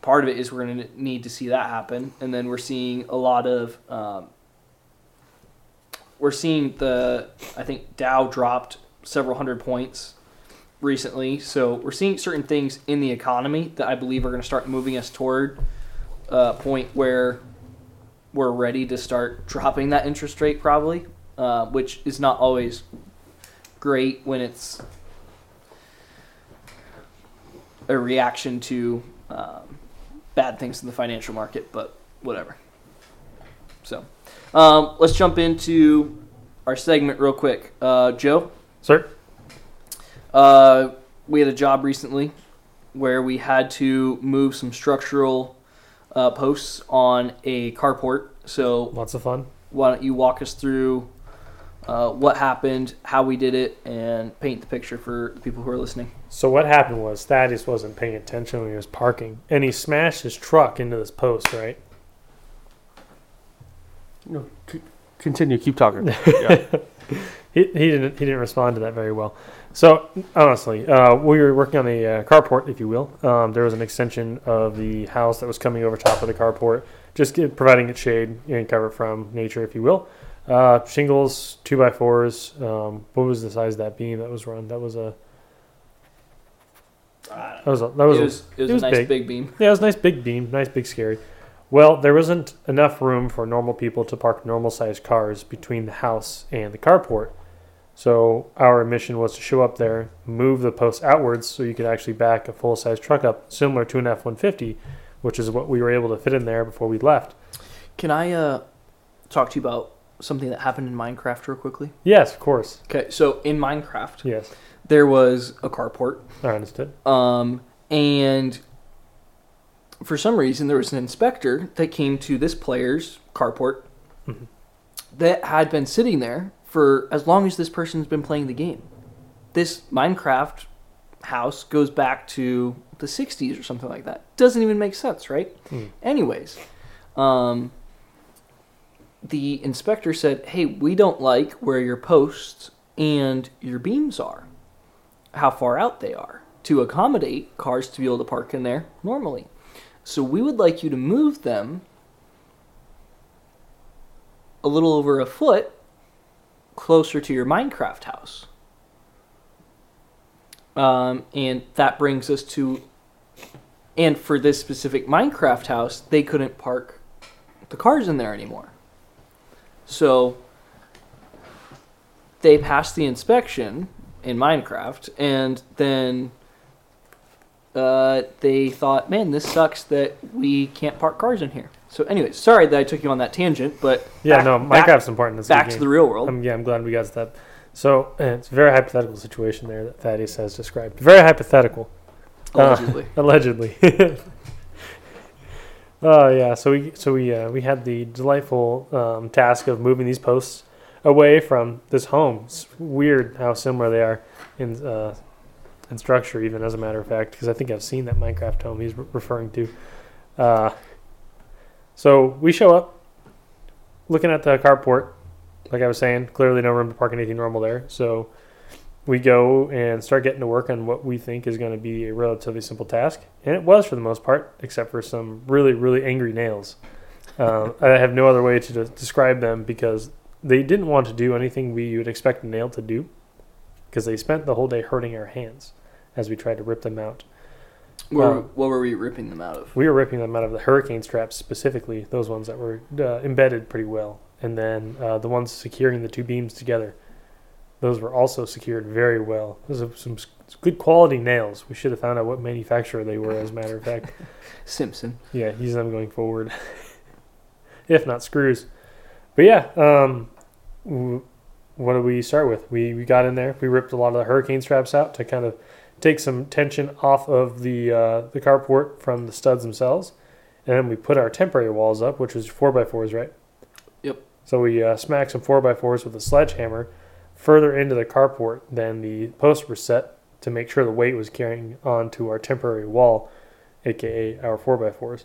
A: part of it is we're going to need to see that happen. And then we're seeing a lot of um, we're seeing the i think dow dropped several hundred points recently. So we're seeing certain things in the economy that i believe are going to start moving us toward a point where we're ready to start dropping that interest rate probably uh, which is not always great when it's a reaction to um, bad things in the financial market, but whatever. So um, let's jump into our segment real quick. Uh, Joe,
B: Sir?
A: uh, we had a job recently where we had to move some structural uh, posts on a carport. So
B: Lots of fun.
A: why don't you walk us through uh, what happened, how we did it, and paint the picture for the people who are listening?
B: So what happened was Thaddeus wasn't paying attention when he was parking, and he smashed his truck into this post, right?
C: No, c- continue. Keep talking. yeah.
B: He, he didn't he didn't respond to that very well. So honestly, uh, we were working on the uh, carport, if you will. Um, there was an extension of the house that was coming over top of the carport, just get, providing it shade and cover from nature, if you will. Uh, shingles, two by fours. Um, what was the size of that beam that was run? That was a that was a, that was,
A: it
B: a-
A: was, it was
B: it was
A: a nice
B: big.
A: big beam.
B: yeah, it was a nice big beam, nice big scary. Well, there wasn't enough room for normal people to park normal sized cars between the house and the carport. So our mission was to show up there, move the post outwards so you could actually back a full size truck up, similar to an F one fifty, which is what we were able to fit in there before we left.
A: Can I uh, talk to you about something that happened in Minecraft real quickly?
B: Yes, of course.
A: Okay, so in Minecraft,
B: Yes.
A: there was a carport,
B: I understood.
A: um, and for some reason, there was an inspector that came to this player's carport
B: Mhm.
A: that had been sitting there for as long as this person's been playing the game. This Minecraft house goes back to the 60s or something like that. Doesn't even make sense, right?
B: Hmm.
A: Anyways, um, the inspector said, "Hey, we don't like where your posts and your beams are, how far out they are, to accommodate cars to be able to park in there normally. So we would like you to move them a little over a foot closer to your Minecraft house." Um, and that brings us to, and for this specific Minecraft house, they couldn't park the cars in there anymore. So they passed the inspection in Minecraft, and then uh, they thought, "Man, this sucks that we can't park cars in here." So, anyways, sorry that I took you on that tangent, but
B: Yeah,
A: back-
B: no,
A: back-
B: Minecraft's important. A good
A: back to the real world.
B: Um, yeah, I'm glad we got to that. So uh, it's a very hypothetical situation there that Thaddeus has described. Very hypothetical. uh,
A: allegedly.
B: Oh yeah, so we so we uh, we had the delightful um, task of moving these posts away from this home. It's weird how similar they are in uh, in structure, even as a matter of fact, because I think I've seen that Minecraft home he's re- referring to. Uh, so we show up, looking at the carport. Like I was saying, clearly no room to park anything normal there. So we go and start getting to work on what we think is going to be a relatively simple task. And it was for the most part, except for some really, really angry nails. Um, I have no other way to de- describe them because they didn't want to do anything we would expect a nail to do because they spent the whole day hurting our hands as we tried to rip them out.
A: What, were,
B: um,
A: what were we ripping them out of?
B: We were ripping them out of the hurricane straps specifically, those ones that were uh, embedded pretty well. And then uh, the ones securing the two beams together, those were also secured very well. Those are some good quality nails. We should have found out what manufacturer they were, as a matter of fact.
A: Simpson.
B: Yeah, use them going forward. if not screws. But yeah, um, w- what do we start with? We we got in there. We ripped a lot of the hurricane straps out to kind of take some tension off of the uh, the carport from the studs themselves, and then we put our temporary walls up, which was four by fours, right?
A: Yep.
B: So we uh, smacked some four by fours with a sledgehammer further into the carport than the posts were set to make sure the weight was carrying on to our temporary wall, aka our four by fours.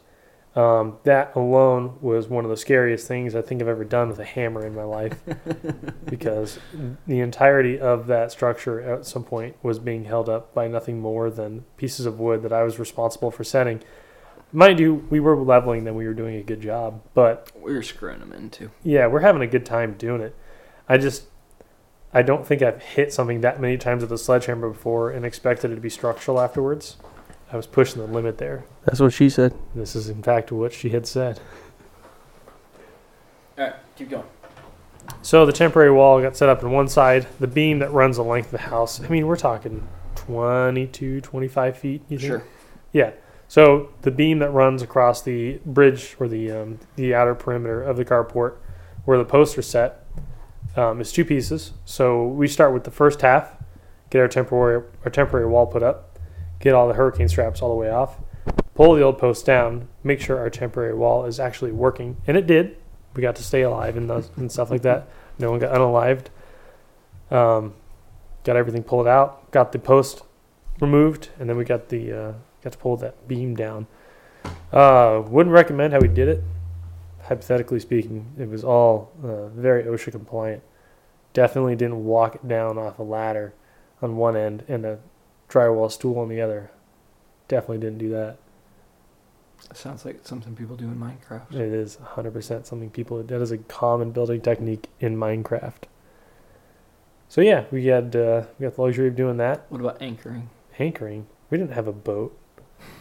B: Um, that alone was one of the scariest things I think I've ever done with a hammer in my life, because the entirety of that structure at some point was being held up by nothing more than pieces of wood that I was responsible for setting. Mind you, we were leveling them; we were doing a good job, but
A: We were screwing them in too.
B: yeah, we're having a good time doing it. I just, I don't think I've hit something that many times with a sledgehammer before and expected it to be structural afterwards. I was pushing the limit there.
C: That's what she said.
B: This is, in fact, what she had said.
A: All right, keep going.
B: So the temporary wall got set up on one side. The beam that runs the length of the house, I mean, we're talking 22, 25 feet. You think?
A: Sure.
B: Yeah. So the beam that runs across the bridge or the um, the outer perimeter of the carport, where the posts are set, um, is two pieces. So we start with the first half, get our temporary our temporary wall put up, get all the hurricane straps all the way off, pull the old post down, make sure our temporary wall is actually working, and it did. We got to stay alive and, those, and stuff like that. No one got unalived. Um, got everything pulled out, got the post removed, and then we got the uh, got to pull that beam down. Uh, wouldn't recommend how we did it. Hypothetically speaking, it was all uh, very OSHA compliant. Definitely didn't walk it down off a ladder on one end and a drywall stool on the other. Definitely didn't do that.
A: Sounds like something people do in Minecraft.
B: It is 100% something people, that is a common building technique in Minecraft. So yeah, we had uh, we got the luxury of doing that.
A: What about anchoring?
B: Anchoring. We didn't have a boat.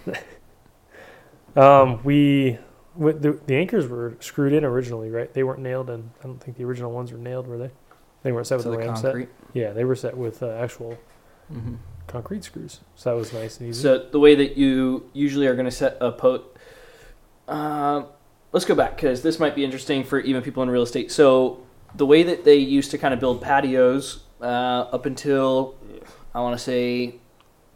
B: um, we the, the anchors were screwed in originally, right? They weren't nailed in. I don't think the original ones were nailed, were they? They weren't set with
A: to
B: the
A: the
B: ram set.
A: concrete.
B: Yeah, they were set with uh, actual
A: hmm
B: concrete screws. So that was nice and easy.
A: So the way that you usually are going to set a post. Uh, let's go back because this might be interesting for even people in real estate. So the way that they used to kind of build patios uh, up until I want to say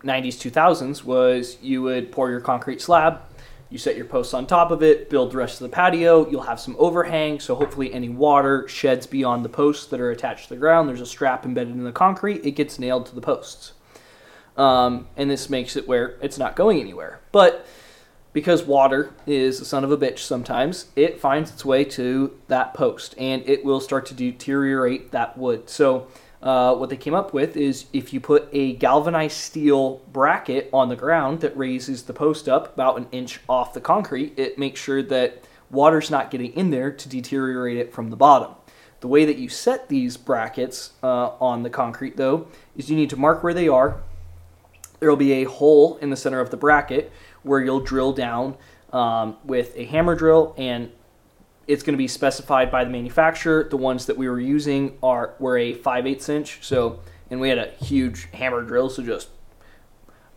A: 90s 2000s was you would pour your concrete slab, you set your posts on top of it, build the rest of the patio. You'll have some overhang, so hopefully any water sheds beyond the posts that are attached to the ground. There's a strap embedded in the concrete. It gets nailed to the posts. Um, and this makes it where it's not going anywhere. But because water is a son of a bitch sometimes, it finds its way to that post and it will start to deteriorate that wood. So, uh, what they came up with is if you put a galvanized steel bracket on the ground that raises the post up about an inch off the concrete, it makes sure that water's not getting in there to deteriorate it from the bottom. The way that you set these brackets uh, on the concrete, though, is you need to mark where they are there will be a hole in the center of the bracket where you'll drill down um, with a hammer drill and it's going to be specified by the manufacturer. The ones that we were using are were a 5 8 inch so and we had a huge hammer drill so just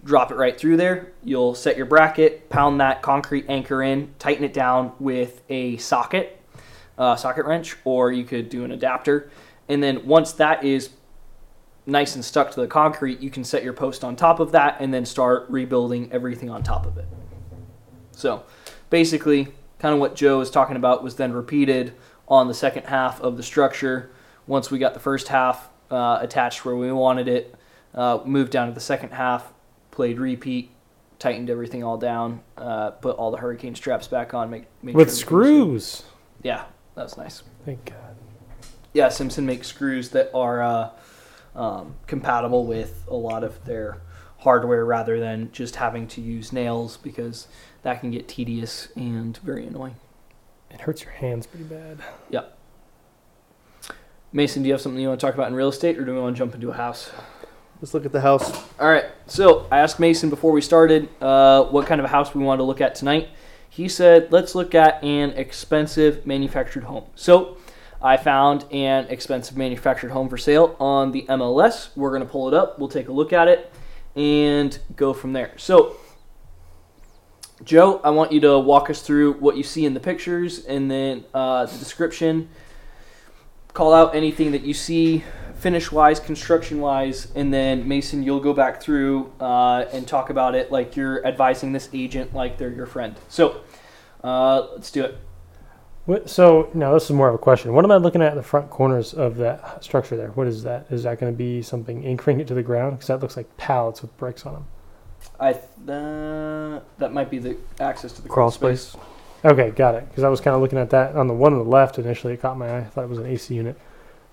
A: drop it right through there. You'll set your bracket pound that concrete anchor in tighten it down with a socket uh, socket wrench or you could do an adapter. And then once that is nice and stuck to the concrete, you can set your post on top of that and then start rebuilding everything on top of it. So basically, kind of what Joe was talking about was then repeated on the second half of the structure. Once we got the first half uh, attached where we wanted it, uh, moved down to the second half, played repeat, tightened everything all down, uh, put all the hurricane straps back on, make, make
B: With
A: sure
B: screws.
A: Yeah, that was nice.
B: Thank God.
A: Yeah, Simpson makes screws that are uh, um, compatible with a lot of their hardware rather than just having to use nails because that can get tedious and very annoying.
B: It hurts your hands pretty bad. Yep.
A: Mason, do you have something you want to talk about in real estate or do we want to jump into a house?
C: Let's look at the house.
A: All right, so I asked Mason before we started uh, what kind of a house we wanted to look at tonight. He said, let's look at an expensive manufactured home. So I found an expensive manufactured home for sale on the MLS. We're going to pull it up, we'll take a look at it, and go from there. So, Joe, I want you to walk us through what you see in the pictures and then uh, the description. Call out anything that you see finish wise, construction wise, and then Mason, you'll go back through uh, and talk about it like you're advising this agent like they're your friend. So, uh, let's do it.
B: So now this is more of a question. What am I looking at in the front corners of that structure there? What is that? Is that going to be something anchoring it to the ground? Because that looks like pallets with bricks on them.
A: I th- uh, that might be the access to the
C: Crawl
A: space.
B: Okay, got it. Because I was kind of looking at that on the one on the left initially. It caught my eye. I thought it was an AC unit.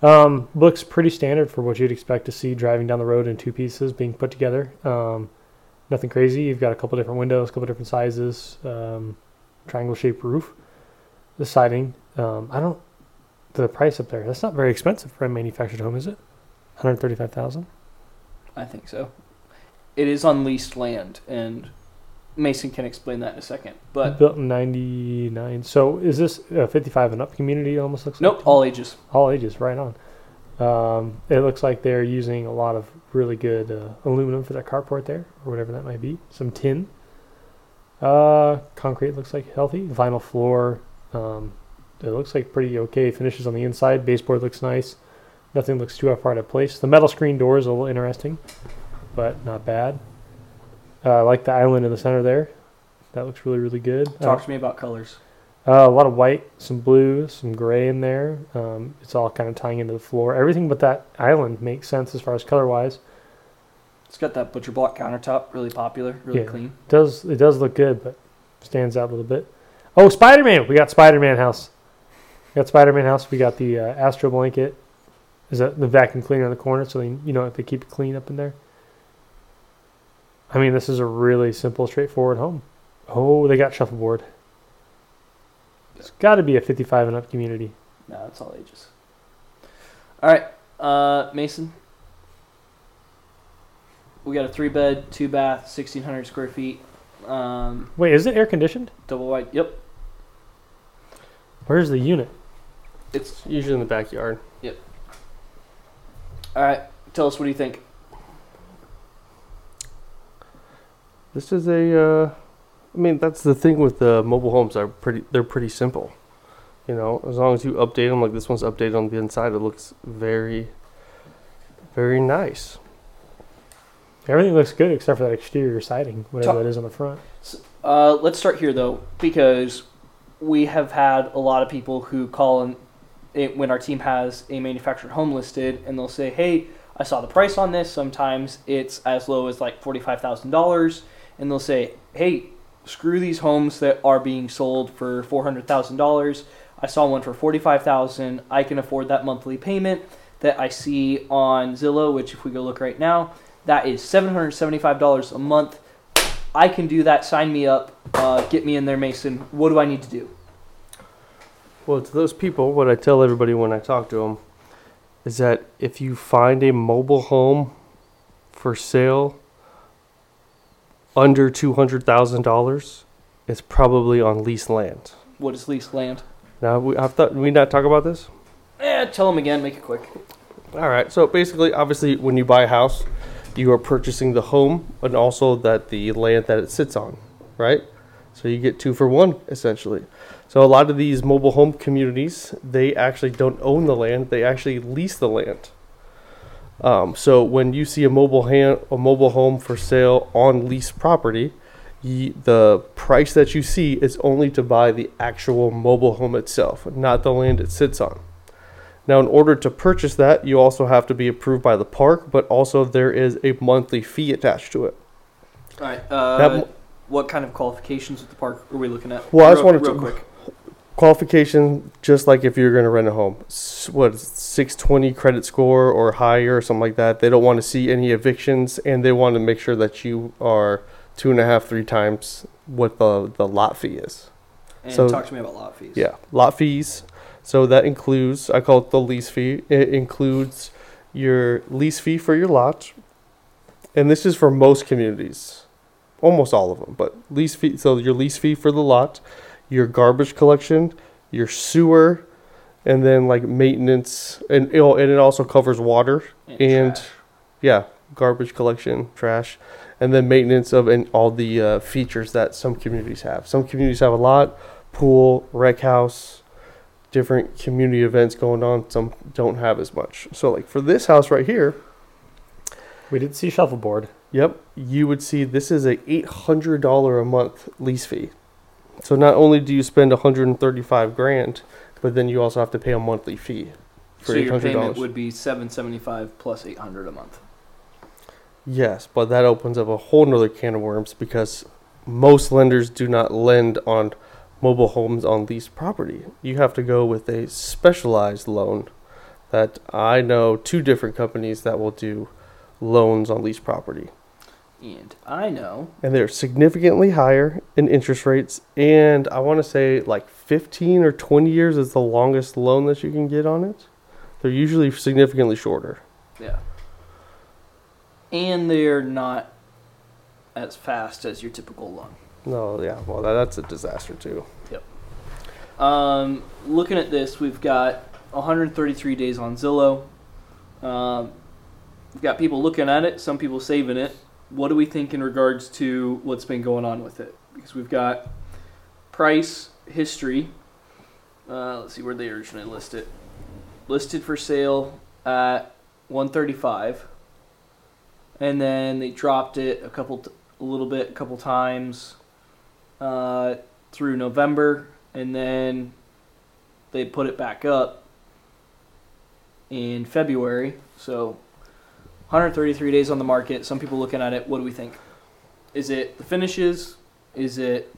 B: Um, looks pretty standard for what you'd expect to see driving down the road in two pieces being put together. Um, nothing crazy. You've got a couple different windows, a couple different sizes, um, triangle shaped roof. The siding, um, I don't. The price up there, that's not very expensive for a manufactured home, is it? 135000
A: I think so. It is on leased land, and Mason can explain that in a second. But
B: Built in 99. So is this a 55 and up community? It almost looks
A: nope,
B: like?
A: all ages.
B: all ages, right on. Um, it looks like they're using a lot of really good uh, aluminum for that carport there, or whatever that might be. Some tin. Uh, concrete looks like healthy. Vinyl floor. Um, it looks like pretty okay finishes on the inside. Baseboard looks nice. Nothing looks too far out of place. The metal screen door is a little interesting, but not bad. Uh, I like the island in the center there. That looks really, really good. Uh,
A: Talk to me about colors.
B: uh, a lot of white, some blue, some gray in there. Um, it's all kind of tying into the floor. Everything but that island makes sense as far as color wise.
A: It's got that butcher block countertop, really popular, really
B: Yeah.
A: clean.
B: does it does look good, but stands out a little bit. Oh, Spider Man! We got Spider Man house. We got Spider Man house. We got the uh, Astro blanket. Is that the vacuum cleaner in the corner? So they, you know if they keep it clean up in there. I mean, this is a really simple, straightforward home. Oh, they got shuffleboard. It's got to be a 55 and up community.
A: No, it's all ages. All right, uh, Mason. We got a three bed, two bath, sixteen hundred square feet, um,
B: Wait, is it air conditioned?
A: double wide. Yep,
B: Where's the unit?
A: it's
C: Usually in the backyard. Yep.
A: All right. Tell us what do you think?
C: This is a. Uh, I mean, that's the thing with the mobile homes. Are pretty. They're pretty simple. You know, as long as you update them, like this one's updated on the inside, it looks very, very nice.
B: Everything looks good except for that exterior siding, whatever
A: Talk-
B: that is on the front.
A: Uh, let's start here though, because we have had a lot of people who call in it, when our team has a manufactured home listed, and they'll say, "Hey, I saw the price on this." Sometimes it's as low as like forty-five thousand dollars, and they'll say, "Hey, screw these homes that are being sold for four hundred thousand dollars. I saw one for forty-five thousand. I can afford that monthly payment that I see on Zillow, which if we go look right now, that is seven hundred seventy-five dollars a month." I can do that. Sign me up. Uh, get me in there, Mason. What do I need to do?
C: Well, to those people, what I tell everybody when I talk to them is that if you find a mobile home for sale under two hundred thousand dollars, it's probably on leased land.
A: What is leased land?
C: Now, we, I thought we not talk about this.
A: Eh, tell them again. Make it quick.
C: All right. So basically, obviously, when you buy a house, you are purchasing the home and also that the land that it sits on, right? So you get two for one essentially. So a lot of these mobile home communities, they actually don't own the land; they actually lease the land. Um, so when you see a mobile hand, a mobile home for sale on leased property, ye, the price that you see is only to buy the actual mobile home itself, not the land it sits on. Now, in order to purchase that, you also have to be approved by the park, but also there is a monthly fee attached to it.
A: All right. Uh,
C: mo-
A: what kind of qualifications with the park are we looking at?
C: Well, I just wanted
A: real
C: to-
A: quick.
C: Qualification, just like if you're going to rent a home, what is it, 620 credit score or higher or something like that. They don't want to see any evictions, and they want to make sure that you are two and a half, three times what the the lot fee is.
A: And
C: so-
A: talk to me about lot fees.
C: Yeah, lot fees. So that includes, I call it the lease fee. It includes your lease fee for your lot, and this is for most communities, almost all of them. But lease fee, so your lease fee for the lot, your garbage collection, your sewer, and then like maintenance, and it, and it also covers water
A: And,
C: and-
A: trash.
C: yeah, garbage collection, trash, and then maintenance of and all the uh, features that some communities have. Some communities have a lot, pool, rec house, different community events going on. Some don't have as much. So like for this house right here,
B: We did see shuffleboard.
C: yep, you would see this is a eight hundred dollar a month lease fee. So not only do you spend 135 grand, but then you also have to pay a monthly fee for
A: So your payment would be seven seventy five plus eight hundred a month.
C: Yes, but that opens up a whole nother can of worms because most lenders do not lend on mobile homes on leased property. You have to go with a specialized loan that I know two different companies that will do loans on leased property.
A: And I know
C: And they're significantly higher in interest rates. And I want to say like 15 or 20 years is the longest loan that you can get on it. They're usually significantly shorter.
A: Yeah. And they're not as fast as your typical loan.
C: No, yeah, well, that, that's a disaster too. Yep.
A: Um, looking at this, we've got 133 days on Zillow. Um, we've got people looking at it, some people saving it. What do we think in regards to what's been going on with it? Because we've got price, history. Uh, let's see where they originally list it. Listed for sale at 135, and then they dropped it a couple, t- a little bit, a couple times uh, through November, and then they put it back up in February. So 133 days on the market. Some people looking at it. What do we think? Is it the finishes? Is it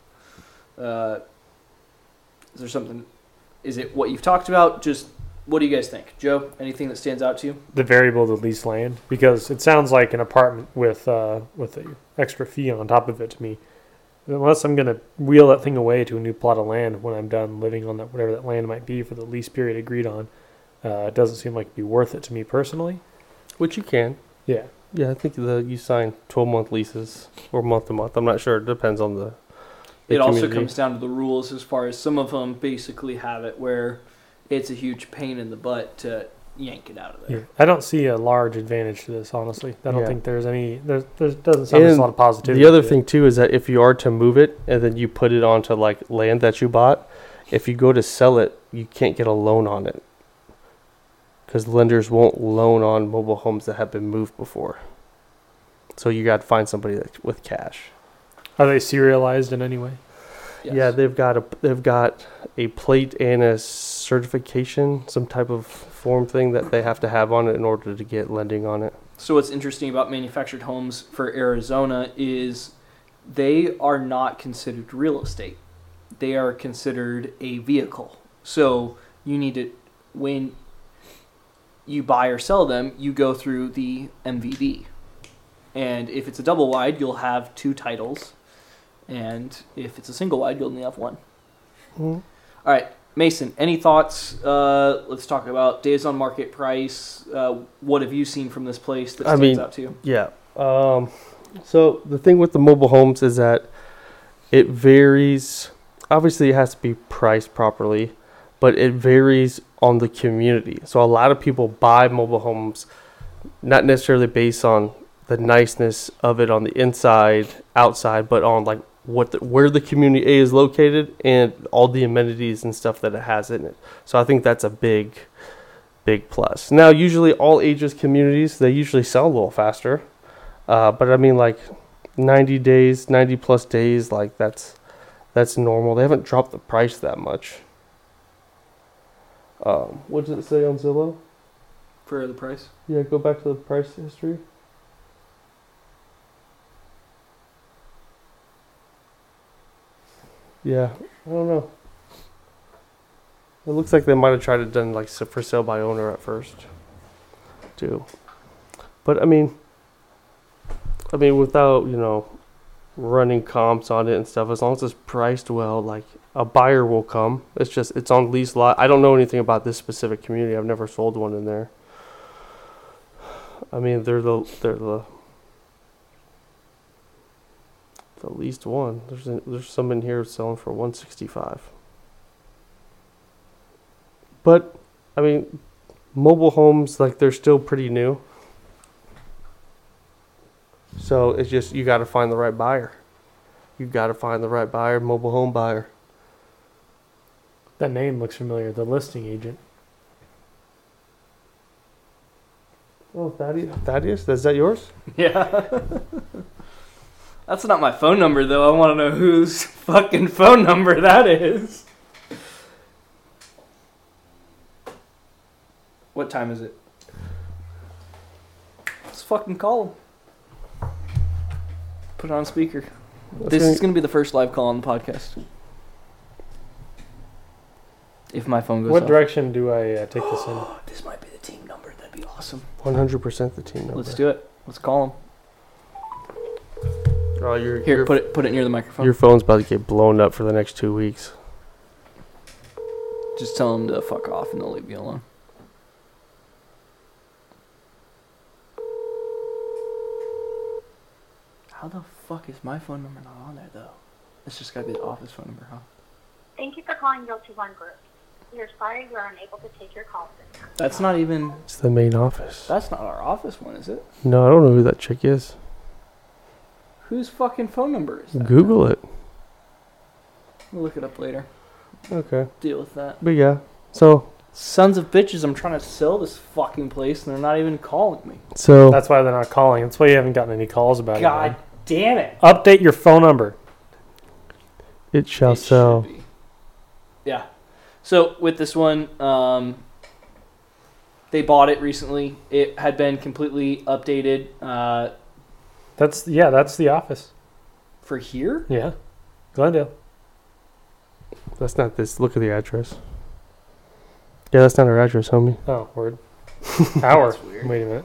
A: uh, is there something? Is it what you've talked about? Just what do you guys think, Joe? Anything that stands out to you?
B: The variable to lease land because it sounds like an apartment with uh, with an extra fee on top of it to me. Unless I'm gonna wheel that thing away to a new plot of land when I'm done living on that whatever that land might be for the lease period agreed on, uh, it doesn't seem like it'd be worth it to me personally.
C: Which you can.
B: Yeah,
C: Yeah, I think the you sign twelve month leases or month to month. I'm not sure. It depends on the. the
A: it also comes down to the rules as far as some of them basically have it where it's a huge pain in the butt to yank it out of there.
B: yeah. I don't see a large advantage to this honestly. I don't
C: Yeah.
B: think there's any. There, there doesn't sound like there's a lot of positivity.
C: The other
B: to it.
C: thing too is that if you are to move it and then you put it onto like land that you bought, if you go to sell it, you can't get a loan on it because lenders won't loan on mobile homes that have been moved before. So you got to find somebody that, with cash.
B: are they serialized in any way?
A: Yes.
C: Yeah, they've got a they've got a plate and a certification, some type of form thing that they have to have on it in order to get lending on it.
A: So what's interesting about manufactured homes for Arizona is they are not considered real estate. They are considered a vehicle. So you need to when you buy or sell them, you go through the MVD. And if it's a double wide, you'll have two titles. And if it's a single wide, you'll only have one. All right, Mason, any thoughts? Uh, let's talk about days on market price. Uh, what have you seen from this place that
C: I
A: stands
C: mean,
A: out to you?
C: Yeah. Um, so the thing with the mobile homes is that it varies. Obviously, it has to be priced properly, but it varies on the community. So a lot of people buy mobile homes not necessarily based on the niceness of it on the inside, outside, but on like what the, where the community A is located and all the amenities and stuff that it has in it. So I think that's a big, big plus. Now, usually all ages communities they usually sell a little faster, uh, but I mean like 90 days, 90 plus days, like that's that's normal. They haven't dropped the price that much. Um, what does it say on Zillow?
A: For the price?
C: Yeah, go back to the price history. Yeah, I don't know. It looks like they might have tried it done like for sale by owner at first, too. But I mean, I mean, without you know, running comps on it and stuff, as long as it's priced well, like a buyer will come. It's just it's on lease lot. I don't know anything about this specific community. I've never sold one in there. I mean, they're the they're the the least one. There's there's some in here selling for 165. But I mean, mobile homes like they're still pretty new. So it's just you got to find the right buyer. You got to find the right buyer, mobile home buyer.
B: That name looks familiar. The listing agent.
C: Oh, Thaddeus, Thaddeus, is that yours?
A: Yeah. That's not my phone number, though. I want to know whose fucking phone number that is. What time is it? Let's fucking call him. Put it on speaker.
C: That's
A: This
C: gonna-
A: is going to be the first live call on the podcast. If my phone goes
B: What
A: off.
B: direction do I uh, take this in?
A: This might be the team number. That'd be awesome.
C: 100% the team number.
A: Let's do it. Let's call him.
C: Oh, your
A: Here,
C: your,
A: put it put it near the microphone.
C: your phone's about to get blown up for the next two weeks.
A: Just tell them to fuck off and they'll leave you alone. How the fuck is my phone number not on there though? It's just gotta be the office phone number, huh?
D: Thank you for calling Realty One Group. We are sorry we are unable to take your call at this time.
A: That's not even.
C: It's the main office.
A: That's not our office one, is it?
C: No, I don't know who that chick is.
A: Whose fucking phone number is that?
C: Google it.
A: We'll look it up later.
C: Okay.
A: Deal with that.
C: But yeah, so
A: Sons of bitches, I'm trying to sell this fucking place and they're not even calling me.
C: So
B: That's why they're not calling. That's why you haven't gotten any calls about it.
A: God
B: it.
A: damn it.
B: man. Update your phone number.
C: it shall
A: It should
C: sell.
A: be. Yeah. So with this one, um, they bought it recently. It had been completely updated uh,
B: That's yeah. That's the office.
A: for here.
B: Yeah, Glendale.
C: That's not this. Look at the address. Yeah, that's not our address, homie.
B: Oh, word. Hour.
A: That's weird.
B: Wait a minute.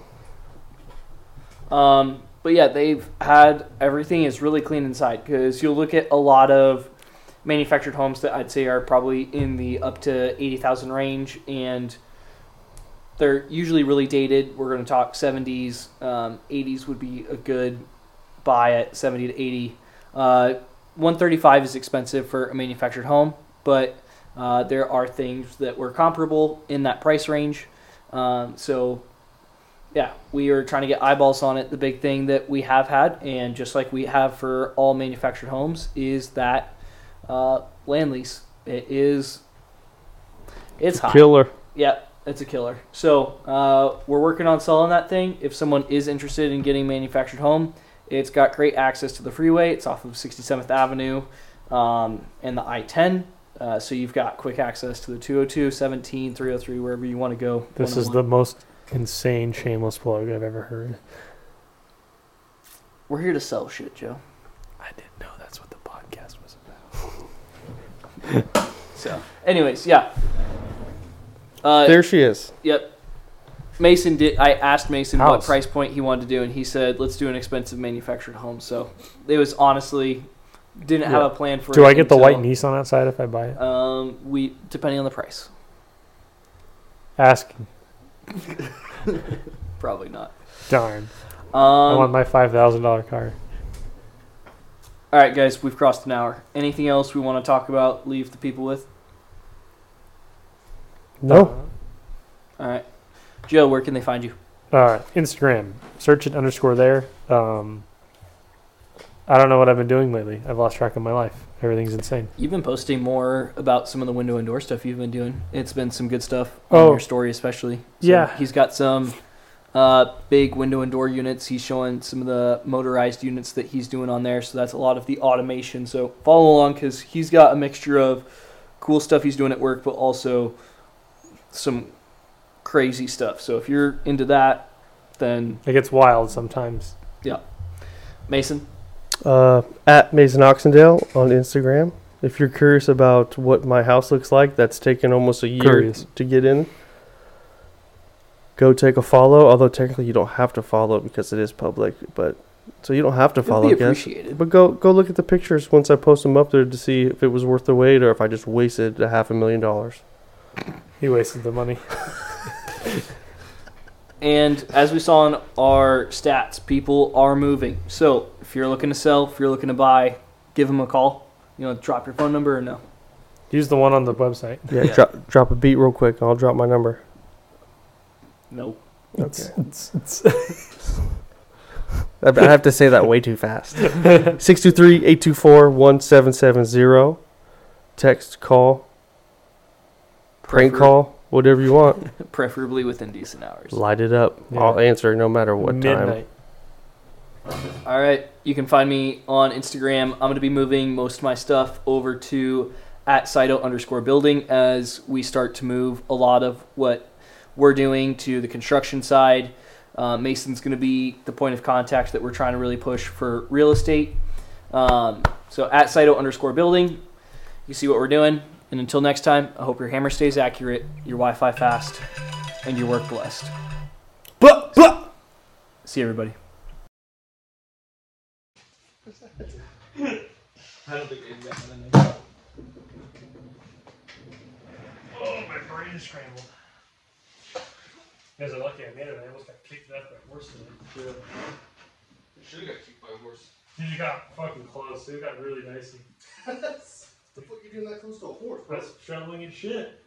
A: Um, but yeah, they've had everything is really clean inside because you'll look at a lot of manufactured homes that I'd say are probably in the up to eighty thousand range, and they're usually really dated. We're going to talk seventies, um, eighties would be a good buy at seventy to eighty. Uh, One thirty five is expensive for a manufactured home, but uh, there are things that were comparable in that price range. Um, so yeah, we are trying to get eyeballs on it. The big thing that we have had, and just like we have for all manufactured homes, is that uh, land lease. It is, it's high.
C: Killer.
A: Yeah, it's a killer. So uh, we're working on selling that thing. If someone is interested in getting manufactured home, it's got great access to the freeway. It's off of 67th Avenue um, and the I-10. Uh, so you've got quick access to the 202, 17, 303, wherever you want to go.
B: This is the most insane shameless plug I've ever heard.
A: We're here to sell shit, Joe.
B: I didn't know that's what the podcast was
A: So, anyways, yeah. Uh,
C: There she is.
A: Yep. Mason did. I asked Mason what price point he wanted to do, and he said, "Let's do an expensive manufactured home." So it was honestly didn't have a plan for.
B: Do I get the white
A: until-
B: Nissan outside if I buy it?
A: Um, we depending on the price,
B: Ask.
A: probably not.
B: Darn.
A: Um,
B: I want my five thousand dollar car.
A: All right, guys, we've crossed an hour. Anything else we want to talk about? Leave the people with.
C: No.
A: All right, Joe, where can they find you?
B: Uh, Instagram. Search it underscore there. Um, I don't know what I've been doing lately. I've lost track of my life. Everything's insane.
A: You've been posting more about some of the window and door stuff you've been doing. It's been some good stuff on
B: Oh.
A: your story, especially.
B: Yeah.
A: he's got some uh, big window and door units. He's showing some of the motorized units that he's doing on there. So that's a lot of the automation. So follow along because he's got a mixture of cool stuff he's doing at work, but also some crazy stuff. So if you're into that, then
B: It gets wild sometimes.
A: Yeah, Mason,
C: Uh, at Mason Oxendale on Instagram. If you're curious about what my house looks like, that's taken almost a year
B: Curious.
C: to get in. Go take a follow. Although technically you don't have to follow because it is public, but so you don't have to
A: it'd
C: follow.
A: be
C: I guess.
A: appreciated.
C: But go go look at the pictures once I post them up there to see if it was worth the wait or if I just wasted a half a million dollars.
B: He wasted the money.
A: And as we saw in our stats, people are moving. So if you're looking to sell, if you're looking to buy, give them a call. You know, drop your phone number or no.
B: Use the one on the website.
C: Yeah,
A: Yeah.
C: drop drop a beat real quick. I'll drop my number.
A: No.
C: Okay.
B: It's, it's,
C: I I have to say that way too fast. 623-824-1770. Text, call, prank
A: Prefer-
C: call, whatever you want.
A: Preferably within decent hours.
C: Light it up.
B: Yeah.
C: I'll answer no matter what time.
B: midnight.
A: All right. You can find me on Instagram. I'm going to be moving most of my stuff over to at Saito underscore building as we start to move a lot of what we're doing to the construction side. Uh, Mason's going to be the point of contact that we're trying to really push for real estate. Um, so at Saito underscore building, you see what we're doing. And until next time, I hope your hammer stays accurate, your Wi Fi fast, and your work blessed.
C: Blah, blah.
A: See you, everybody.
B: Oh, my brain is scrambled. You guys are lucky I made it. I almost got kicked up by a horse today.
E: Should have got kicked by a horse.
B: Dude, you got fucking close. It got really dicey.
E: the fuck you doing that close to a horse, bro?
B: That's shoveling and shit.